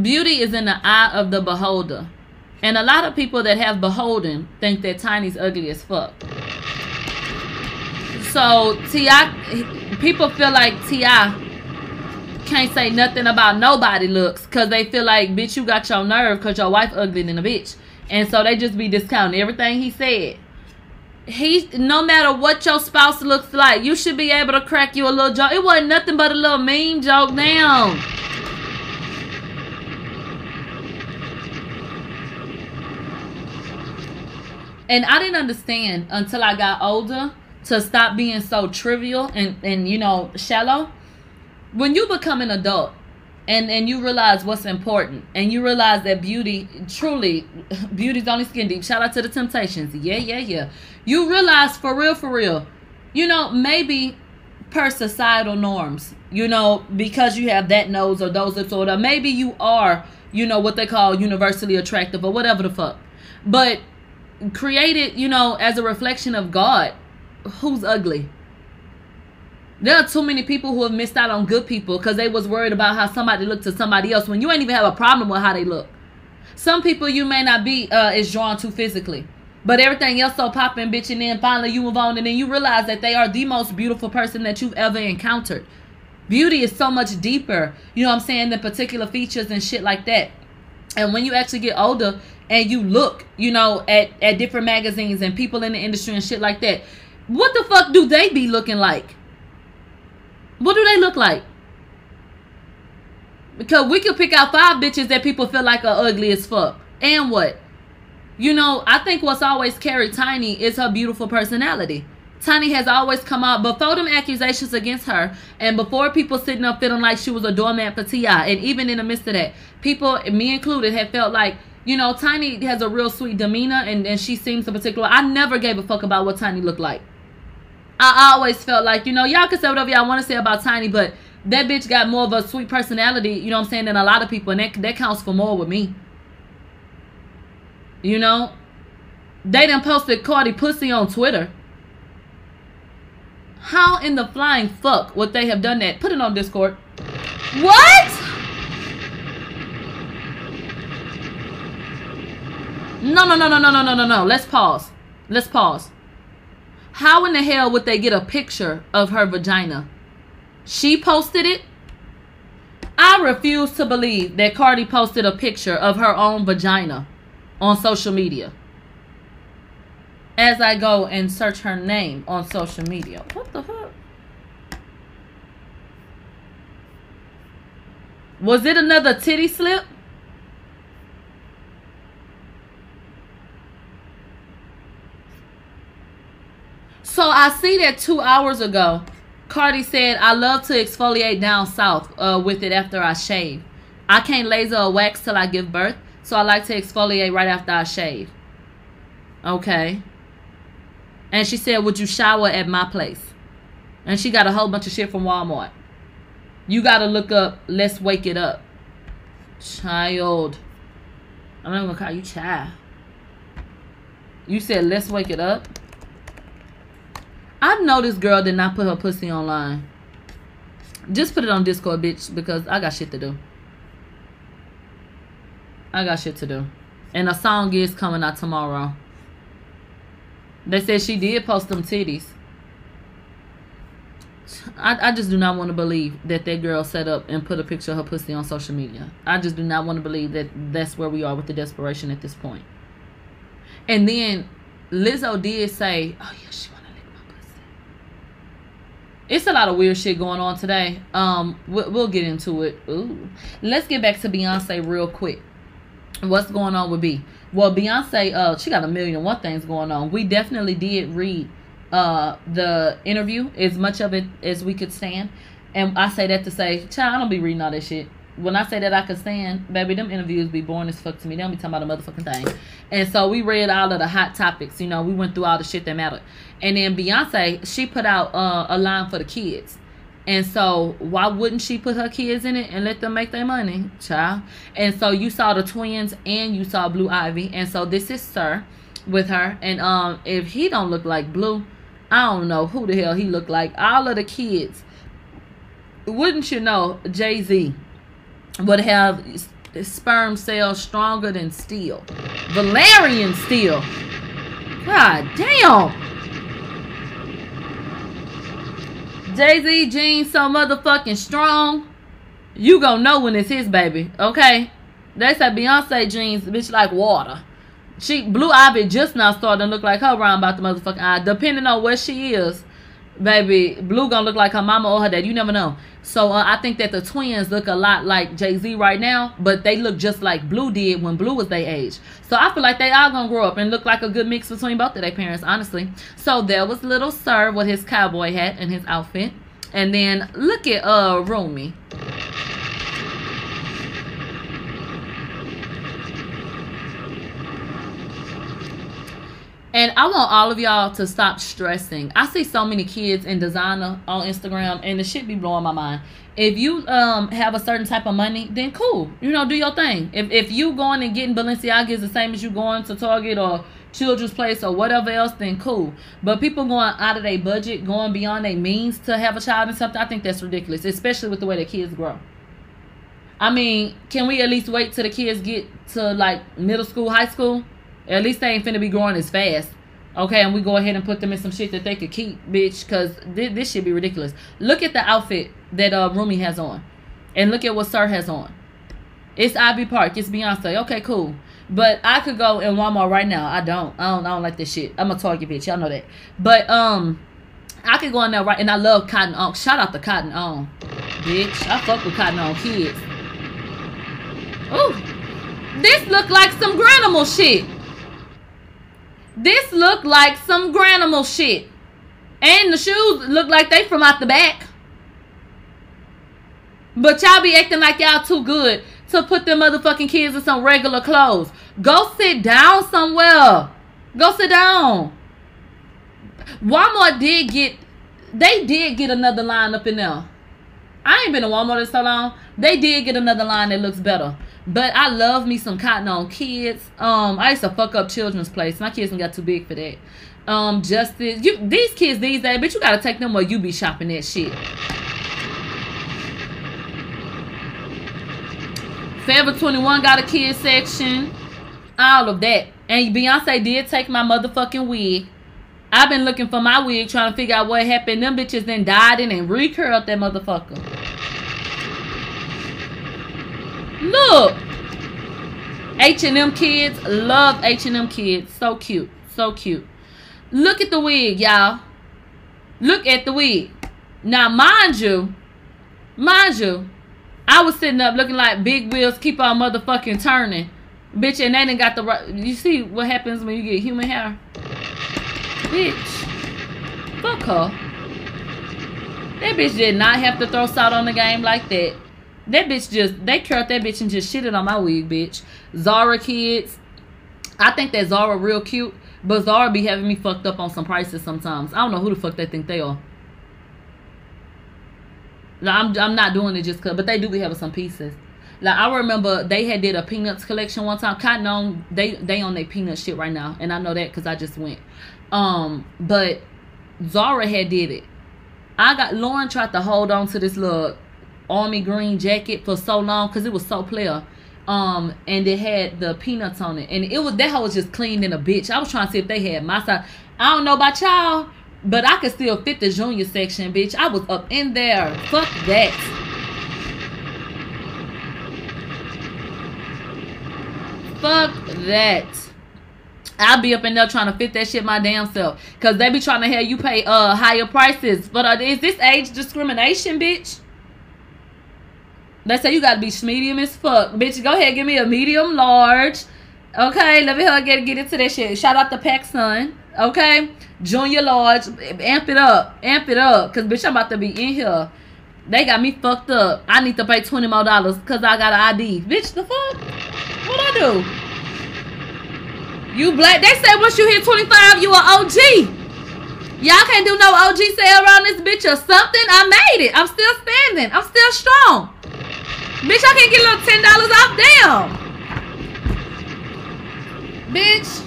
Beauty is in the eye of the beholder. And a lot of people that have beholden think that Tiny's ugly as fuck. So T.I. people feel like T.I. can't say nothing about nobody looks because they feel like, bitch, you got your nerve because your wife ugly than a bitch. And so they just be discounting everything he said. He, no matter what your spouse looks like, you should be able to crack you a little joke. It wasn't nothing but a little mean joke down. And I didn't understand until I got older to stop being so trivial and, and you know, shallow. When you become an adult and, and you realize what's important and you realize that beauty, truly, beauty's only skin deep. Shout out to the Temptations. Yeah, yeah, yeah. You realize for real, for real, you know, maybe per societal norms, you know, because you have that nose or those lips or whatever, maybe you are, you know, what they call universally attractive or whatever the fuck. But created, you know, as a reflection of God, who's ugly? There are too many people who have missed out on good people because they was worried about how somebody looked to somebody else when you ain't even have a problem with how they look. Some people you may not be uh, is drawn to physically. But everything else so popping, bitch, and then finally you move on and then you realize that they are the most beautiful person that you've ever encountered. Beauty is so much deeper, you know what I'm saying, than particular features and shit like that. And when you actually get older and you look, you know, at, at different magazines and people in the industry and shit like that, what the fuck do they be looking like? What do they look like? Because we could pick out five bitches that people feel like are ugly as fuck. And what? You know, I think what's always carried Tiny is her beautiful personality. Tiny has always come out before them accusations against her and before people sitting up feeling like she was a doormat for T.I. And even in the midst of that, people, me included, have felt like, you know, Tiny has a real sweet demeanor and, and she seems a particular. I never gave a fuck about what Tiny looked like. I always felt like, you know, y'all can say whatever y'all want to say about Tiny, but that bitch got more of a sweet personality, you know what I'm saying, than a lot of people. And that, that counts for more with me. You know? They done posted Cardi pussy on Twitter. How in the flying fuck would they have done that? Put it on Discord. What? No, no, no, no, no, no, no, no, no. Let's pause. Let's pause. How in the hell would they get a picture of her vagina? She posted it. I refuse to believe that Cardi posted a picture of her own vagina on social media. As I go and search her name on social media. What the fuck? Was it another titty slip? So I see that two hours ago, Cardi said, I love to exfoliate down south uh, with it after I shave. I can't laser or wax till I give birth, so I like to exfoliate right after I shave. Okay. And she said, Would you shower at my place? And she got a whole bunch of shit from Walmart. You gotta look up Let's Wake It Up. Child. I'm not gonna call you child. You said Let's Wake It Up? I know this girl did not put her pussy online. Just put it on Discord, bitch, because I got shit to do. I got shit to do. And a song is coming out tomorrow. They said she did post them titties. I, I just do not want to believe that that girl set up and put a picture of her pussy on social media. I just do not want to believe that that's where we are with the desperation at this point. And then Lizzo did say, "Oh yeah, she want to lick my pussy." It's a lot of weird shit going on today. Um, we'll, we'll get into it. Ooh, let's get back to Beyonce real quick. What's going on with B? Well, Beyonce, uh, she got a million one things going on. We definitely did read uh the interview as much of it as we could stand and i say that to say child i don't be reading all that shit when i say that i could stand baby them interviews be boring as fuck to me. They don't be talking about a motherfucking thing. And so we read all of the hot topics you know we went through all the shit that mattered. And then beyonce she put out uh, a line for the kids. And so why wouldn't she put her kids in it and let them make their money child? And so you saw the twins and you saw blue ivy. And so this is sir with her. And um if he don't look like blue I don't know who the hell he looked like. All of the kids. Wouldn't you know, Jay Z would have sperm cells stronger than steel. Valyrian steel. God damn. Jay Z genes so motherfucking strong. You gonna know when it's his baby, okay? They say Beyonce genes, bitch, like water. She Blue Ivy just now starting to look like her round about the motherfucking eye. Depending on where she is, baby, Blue gonna look like her mama or her dad. You never know. So uh, I think that the twins look a lot like Jay Z right now, but they look just like Blue did when Blue was their age. So I feel like they all gonna grow up and look like a good mix between both of their parents, honestly. So there was little Sir with his cowboy hat and his outfit, and then look at uh Rumi. And I want all of y'all to stop stressing. I see so many kids in designer on Instagram, and the shit be blowing my mind. If you um have a certain type of money, then cool. You know, do your thing. If if you going and getting Balenciaga is the same as you going to Target or Children's Place or whatever else, then cool. But people going out of their budget, going beyond their means to have a child and something, I think that's ridiculous, especially with the way the kids grow. I mean, can we at least wait till the kids get to like middle school, high school? At least they ain't finna be growing as fast. Okay, and we go ahead and put them in some shit that they could keep, bitch, because this, this should be ridiculous. Look at the outfit that uh, Rumi has on. And look at what Sir has on. It's Ivy Park. It's Beyonce. Okay, cool. But I could go in Walmart right now. I don't. I don't. I don't like this shit. I'm a Target bitch. Y'all know that. But um, I could go in there right, and I love Cotton On. Shout out to Cotton On, bitch. I fuck with Cotton On kids. Ooh, this look like some Granimal shit. This look like some Granimal shit. And the shoes look like they from out the back. But y'all be acting like y'all too good to put them motherfucking kids in some regular clothes. Go sit down somewhere. Go sit down. Walmart did get, they did get another line up in there. I ain't been to Walmart in so long. They did get another line that looks better. But I love me some cotton on kids. Um, I used to fuck up children's place. My kids ain't got too big for that. Um, Justice, you these kids these days, but you gotta take them where you be shopping that shit. Forever 21 got a kids section. All of that. And Beyonce did take my motherfucking wig. I've been looking for my wig, trying to figure out what happened. Them bitches then died in and recurled that motherfucker. Look. H&M kids. Love H&M kids. So cute. So cute. Look at the wig, y'all. Look at the wig. Now, mind you, mind you, I was sitting up looking like big wheels keep on motherfucking turning. Bitch, and they didn't got the right. You see what happens when you get human hair? Bitch. Fuck her. That bitch did not have to throw salt on the game like that. That bitch just, they curled that bitch and just shitted on my wig, bitch. Zara kids. I think that Zara real cute, but Zara be having me fucked up on some prices sometimes. I don't know who the fuck they think they are. No, I'm, I'm not doing it just cause, but they do be having some pieces. Like I remember they had did a peanuts collection one time. Cotton on they they on their peanut shit right now, and I know that because I just went. Um, but Zara had did it. I got Lauren tried to hold on to this little army green jacket for so long because it was so player. Um, and it had the peanuts on it, and it was that hoe was just clean in a bitch. I was trying to see if they had my size. I don't know about y'all, but I could still fit the junior section, bitch. I was up in there. Fuck that. Fuck that. I'll be up in there trying to fit that shit my damn self. Cause they be trying to have you pay uh higher prices. But uh, is this age discrimination, bitch? They say you gotta be medium as fuck. Bitch, go ahead, give me a medium large. Okay, let me her get get into that shit. Shout out to PacSun. Okay? Junior large. Amp it up. Amp it up. Cause bitch, I'm about to be in here. They got me fucked up. I need to pay 20 more dollars because I got an ID. Bitch, the fuck? What I do? You black. They say once you hit 25, you an OG. Y'all can't do no OG sale around this bitch or something. I made it. I'm still standing. I'm still strong. Bitch, I can't get a little ten dollars off. Damn. Bitch.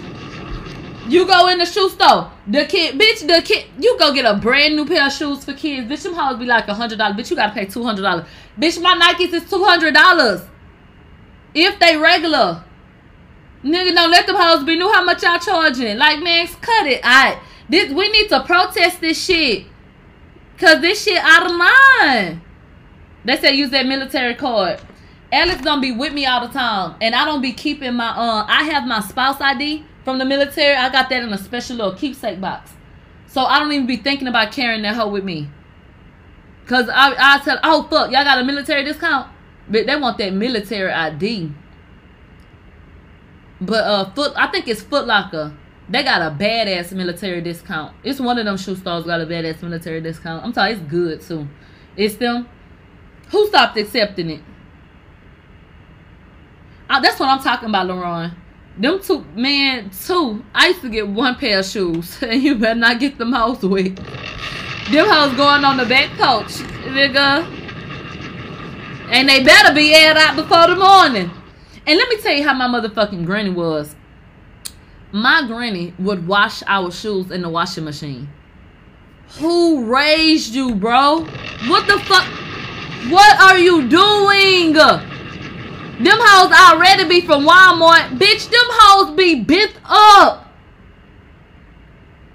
You go in the shoe store. The kid, bitch, the kid, you go get a brand new pair of shoes for kids. Bitch, them hoes be like a hundred dollars. Bitch, you gotta pay two hundred dollars. Bitch, my Nikes is two hundred dollars. If they regular. Nigga, don't let them hoes be new how much y'all charging. Like, man, cut it. I this we need to protest this shit. Cause this shit out of line. They say use that military card. Alex don't be with me all the time. And I don't be keeping my uh I have my spouse ID from the military. I got that in a special little keepsake box. So I don't even be thinking about carrying that hoe with me. Cause I I tell oh fuck, y'all got a military discount? But they want that military ID. But uh foot I think it's Foot Locker. They got a badass military discount. It's one of them shoe stores got a badass military discount. I'm telling you, it's good too. It's them. Who stopped accepting it? Uh, that's what I'm talking about, Lauren. Them two, man, two. I used to get one pair of shoes, and you better not get them hoes with. Them hoes going on the back coach, nigga. And they better be aired out before the morning. And let me tell you how my motherfucking granny was. My granny would wash our shoes in the washing machine. Who raised you, bro? What the fuck? What are you doing? Them hoes already be from Walmart. Bitch, them hoes be bent up.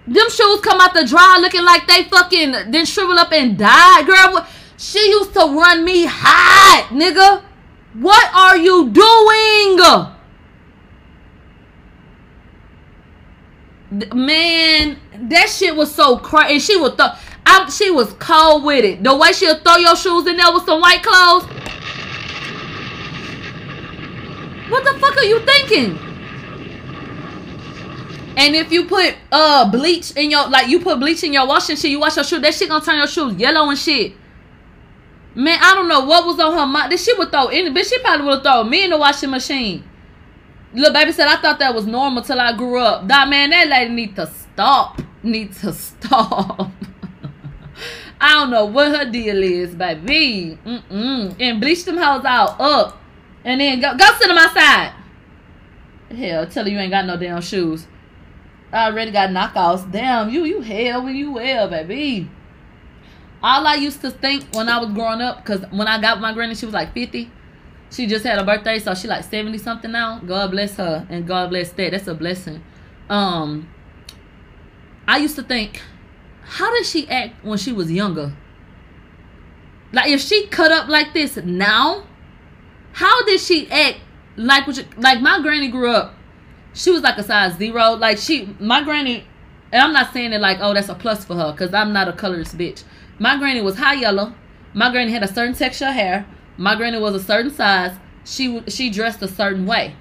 Them shoes come out the dry looking like they fucking then shrivel up and die. Girl, she used to run me hot, nigga. What are you doing? Man, that shit was so crazy. And she would throw, I'm, she was cold with it. The way she'll throw your shoes in there with some white clothes. What the fuck are you thinking? And if you put uh bleach in your like you put bleach in your washing shit, you wash your shoe, that shit gonna turn your shoes yellow and shit. Man, I don't know what was on her mind. This shit would throw any bitch. She probably would have thrown me in the washing machine. Little baby said I thought that was normal till I grew up. That man, that lady need to stop. Need to stop. I don't know what her deal is, baby. Mm-mm. And bleach them hoes out up. And then go, go sit on my side. Hell, tell her you ain't got no damn shoes. I already got knockouts. Damn, you you hell when you well, baby. All I used to think when I was growing up, because when I got my granny, she was like 50. She just had a birthday, so she like 70 something now. God bless her and God bless that. That's a blessing. Um I used to think, how did she act when she was younger? Like if she cut up like this now, how did she act like what? like my granny grew up? She was like a size zero. Like she, my granny, and I'm not saying it like oh that's a plus for her because I'm not a colorist bitch. My granny was high yellow. My granny had a certain texture of hair. My granny was a certain size. She she dressed a certain way.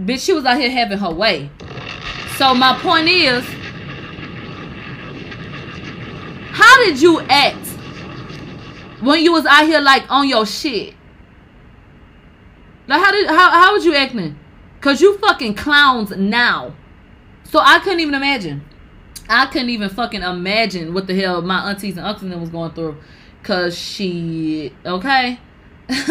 Bitch, she was out here having her way. So my point is, how did you act when you was out here like on your shit? Like how did how how was you acting? Cause you fucking clowns now. So I couldn't even imagine. I couldn't even fucking imagine what the hell my aunties and uncles was going through. Cause she okay.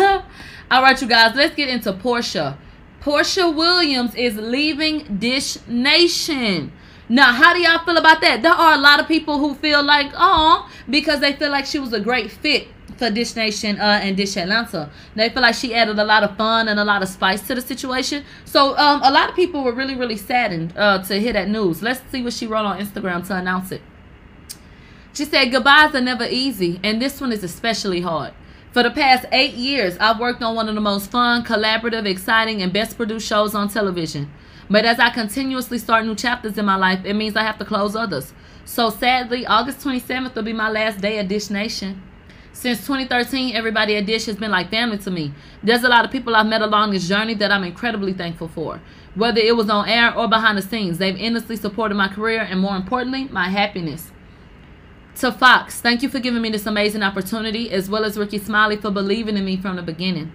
All right, you guys, let's get into Porsha. Porsha Williams is leaving Dish Nation. Now, how do y'all feel about that? There are a lot of people who feel like, oh, because they feel like she was a great fit for Dish Nation uh, and Dish Atlanta. They feel like she added a lot of fun and a lot of spice to the situation. So, um, a lot of people were really, really saddened uh, to hear that news. Let's see what she wrote on Instagram to announce it. She said, Goodbyes are never easy, and this one is especially hard. For the past eight years, I've worked on one of the most fun, collaborative, exciting, and best produced shows on television. But as I continuously start new chapters in my life, it means I have to close others. So sadly, August 27th will be my last day at Dish Nation. Since 2013, everybody at Dish has been like family to me. There's a lot of people I've met along this journey that I'm incredibly thankful for. Whether it was on air or behind the scenes, they've endlessly supported my career and, more importantly, my happiness. To Fox, thank you for giving me this amazing opportunity, as well as Rickey Smiley for believing in me from the beginning.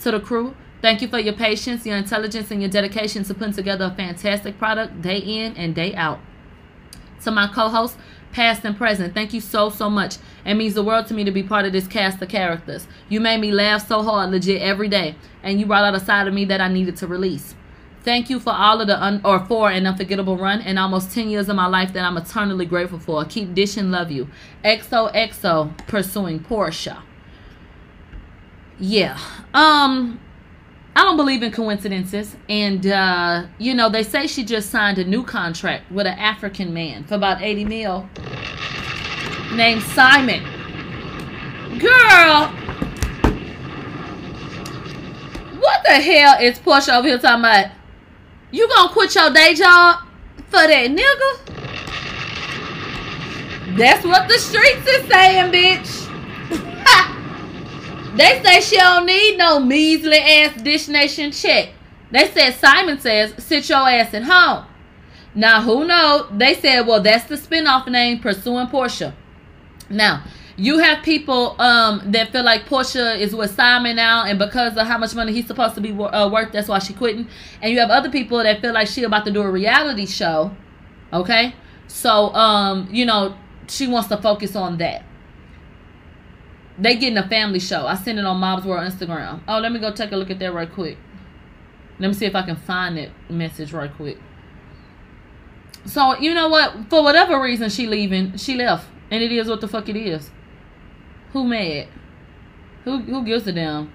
To the crew, thank you for your patience, your intelligence, and your dedication to putting together a fantastic product day in and day out. To my co hosts, past and present, thank you so, so much. It means the world to me to be part of this cast of characters. You made me laugh so hard, legit, every day, and you brought out a side of me that I needed to release. Thank you for all of the un- or for an unforgettable run and almost 10 years of my life that I'm eternally grateful for. Keep dishing love you. XOXO pursuing Porsha. Yeah. Um I don't believe in coincidences and uh you know they say she just signed a new contract with an African man for about 80 mil named Simon. Girl, what the hell is Porsha over here talking about? You gonna quit your day job for that nigga? That's what the streets is saying, bitch. They say she don't need no measly ass Dish Nation check. They said Simon says sit your ass at home. Now who knows? They said, well, that's the spinoff name, Pursuing Porsha. Now, you have people um, that feel like Porsha is with Simon now, and because of how much money he's supposed to be wor- uh, worth, that's why she quitting. And you have other people that feel like she about to do a reality show. Okay, so um, you know she wants to focus on that. They getting a family show. I sent it on Mob's World Instagram. Oh, let me go take a look at that right quick. Let me see if I can find that message right quick. So you know what? For whatever reason, she leaving. She left, and it is what the fuck it is. Who mad? Who who gives a damn?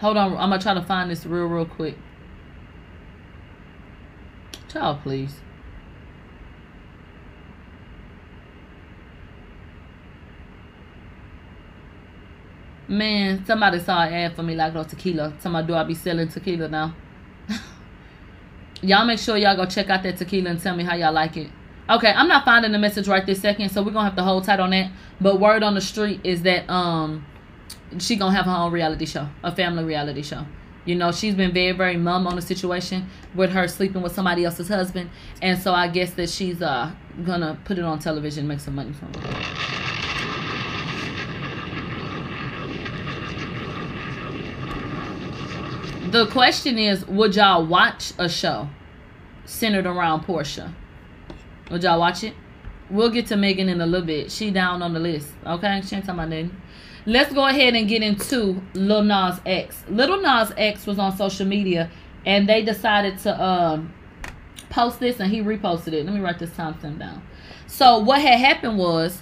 Hold on, I'm gonna try to find this real real quick. Child, please. Man, somebody saw an ad for me like no tequila. Somebody do I be selling tequila now? y'all make sure y'all go check out that tequila and tell me how y'all like it. Okay, I'm not finding the message right this second, so we're gonna have to hold tight on that. But word on the street is that um she gonna have her own reality show, a family reality show. You know, she's been very, very mum on the situation with her sleeping with somebody else's husband, and so I guess that she's uh gonna put it on television, and make some money from it. The question is, would y'all watch a show centered around Porsha? Would y'all watch it? We'll get to Megan in a little bit. She down on the list. Okay, she ain't talking about nothing. Let's go ahead and get into Lil Nas X. Little Nas X was on social media, and they decided to um, post this, and he reposted it. Let me write this timestamp down. So what had happened was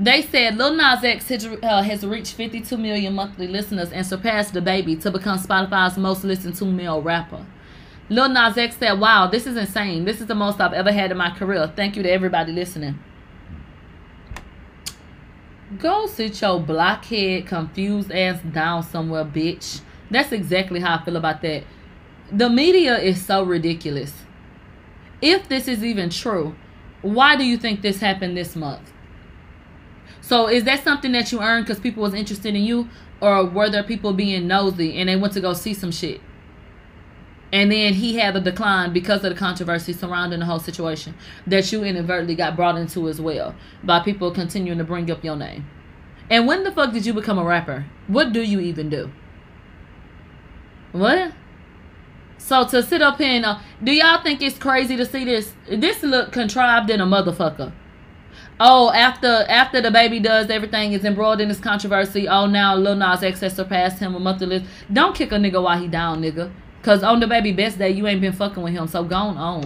they said Lil Nas X has, uh, reached 52 million monthly listeners and surpassed DaBaby to become Spotify's most listened to male rapper. Lil Nas X said, Wow, this is insane. This is the most I've ever had in my career. Thank you to everybody listening. Go sit your blockhead, confused ass down somewhere, bitch. That's exactly how I feel about that. The media is so ridiculous. If this is even true, why do you think this happened this month? So is that something that you earned because people was interested in you, or were there people being nosy and they went to go see some shit? And then he had a decline because of the controversy surrounding the whole situation that you inadvertently got brought into as well by people continuing to bring up your name. And when the fuck did you become a rapper? What do you even do? What? So to sit up here and uh, do y'all think it's crazy to see this? This look contrived in a motherfucker. Oh, after after DaBaby does everything is embroiled in this controversy. Oh, now Lil Nas X has surpassed him a monthly list. Don't kick a nigga while he down, nigga. Cause on DaBaby best day, you ain't been fucking with him. So gone on.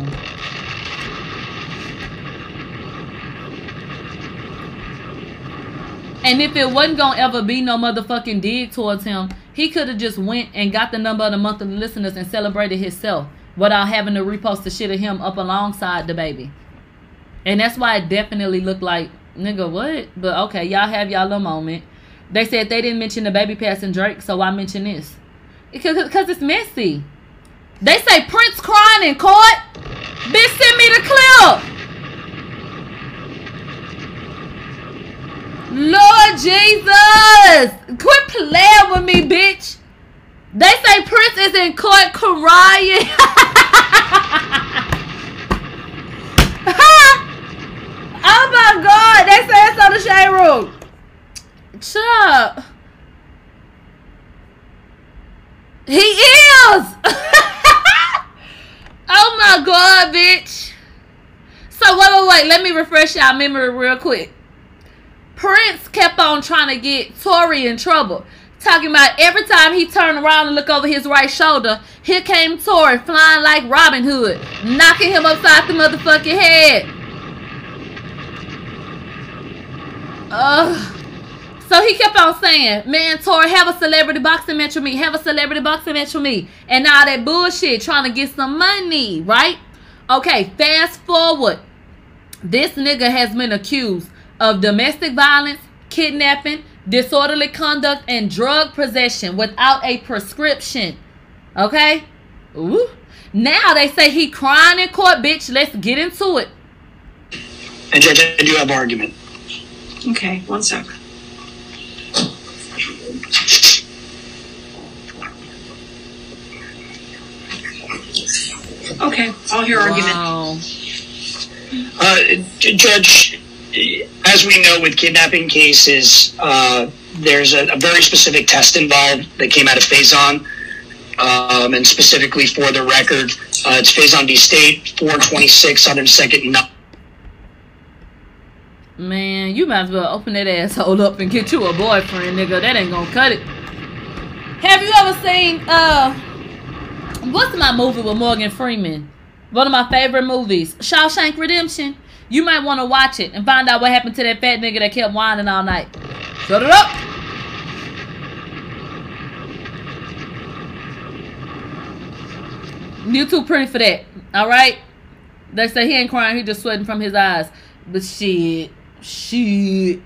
And if it wasn't gonna ever be no motherfucking dig towards him, he could have just went and got the number of the monthly listeners and celebrated himself without having to repost the shit of him up alongside DaBaby. And that's why it definitely looked like, nigga, what? But okay, y'all have y'all little moment. They said they didn't mention DaBaby passing Drake, so why mention this? Because cause it's messy. They say Prince crying in court. Bitch, send me the clip. Lord Jesus! Quit playing with me, bitch! They say Prince is in court crying. oh my god! They say it's on the shade room. Up. He is! oh my god, bitch. So wait, wait, wait. Let me refresh y'all memory real quick. Prince kept on trying to get Tory in trouble. Talking about every time he turned around and looked over his right shoulder, here came Tory flying like Robin Hood, knocking him upside the motherfucking head. Ugh. So he kept on saying, man, Tory, have a celebrity boxing match with me. Have a celebrity boxing match with me. And now that bullshit trying to get some money, right? Okay, fast forward. This nigga has been accused of domestic violence, kidnapping, disorderly conduct, and drug possession without a prescription. Okay? Ooh. Now they say he crying in court, bitch. Let's get into it. And Judge, I do have argument. Okay, one sec. Okay, I'll hear argument. Uh, Judge, as we know with kidnapping cases, uh, there's a, a very specific test involved that came out of Faison. Um, and specifically for the record, uh, it's Faison v. State, 426 102nd. No- Man, you might as well open that asshole up and get you a boyfriend, nigga. That ain't gonna cut it. Have you ever seen uh what's my movie with Morgan Freeman? One of my favorite movies, Shawshank Redemption. You might want to watch it and find out what happened to that fat nigga that kept whining all night. Shut it up. You too pretty for that. All right. They say he ain't crying. He just sweating from his eyes. But shit, shit.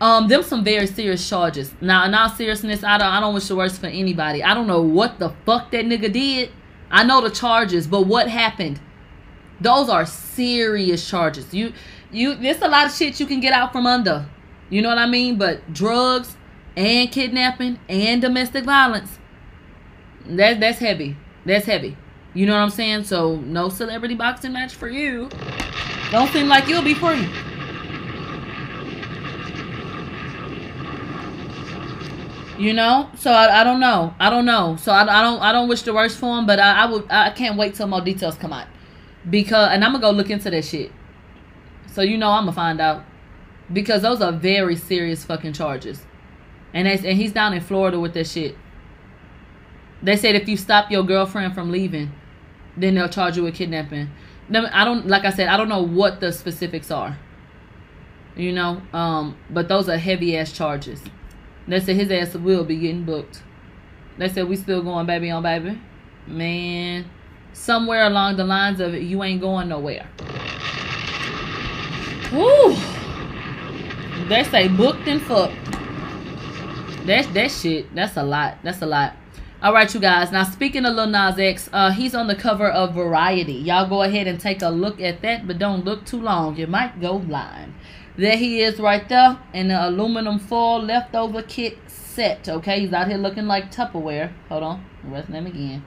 Um, them some very serious charges. Now, in all seriousness, I don't, I don't wish the worst for anybody. I don't know what the fuck that nigga did. I know the charges, but what happened? Those are serious charges. You, you, there's a lot of shit you can get out from under. You know what I mean? But drugs and kidnapping and domestic violence, that that's heavy. That's heavy. You know what I'm saying? So no celebrity boxing match for you. Don't seem like you'll be free. You know, so I, I don't know. I don't know. So I, I don't I don't wish the worst for him, but I, I would I can't wait till more details come out because and I'm gonna go look into that shit. So you know I'm gonna find out because those are very serious fucking charges, and that's, and he's down in Florida with that shit. They said if you stop your girlfriend from leaving, then they'll charge you with kidnapping. I don't like I said I don't know what the specifics are. You know, um, but those are heavy ass charges. They said his ass will be getting booked. They said we still going baby on baby. Man, somewhere along the lines of you ain't going nowhere. Woo! They say booked and fucked. That's that shit. That's a lot. That's a lot. All right, you guys. Now, speaking of Lil Nas X, uh, he's on the cover of Variety. Y'all go ahead and take a look at that, but don't look too long. You might go blind. There he is right there in the aluminum foil leftover kit set. Okay, he's out here looking like Tupperware. Hold on, rest name again.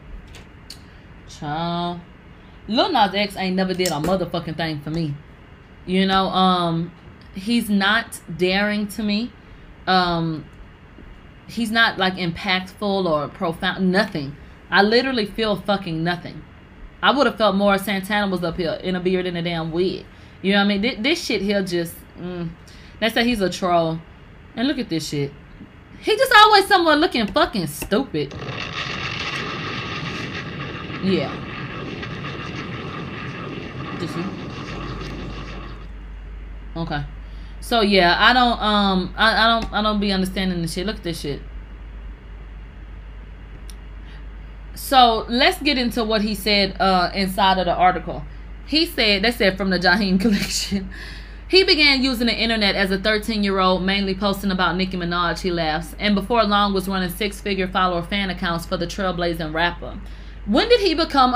Child. Lil Nas X ain't never did a motherfucking thing for me. You know, um, he's not daring to me. Um, he's not like impactful or profound. Nothing. I literally feel fucking nothing. I would have felt more if Santana was up here in a beard and a damn wig. You know what I mean? This, this shit here just. Mm, they say he's a troll. And look at this shit. He just always someone looking fucking stupid. Yeah. You? Okay. So yeah, I don't um I, I don't I don't be understanding this shit. Look at this shit. So let's get into what he said uh inside of the article. He said they said from the Jaheim collection. He began using the internet as a 13 year old, mainly posting about Nicki Minaj, he laughs, and before long was running six figure follower fan accounts for the trailblazing rapper. When did he become a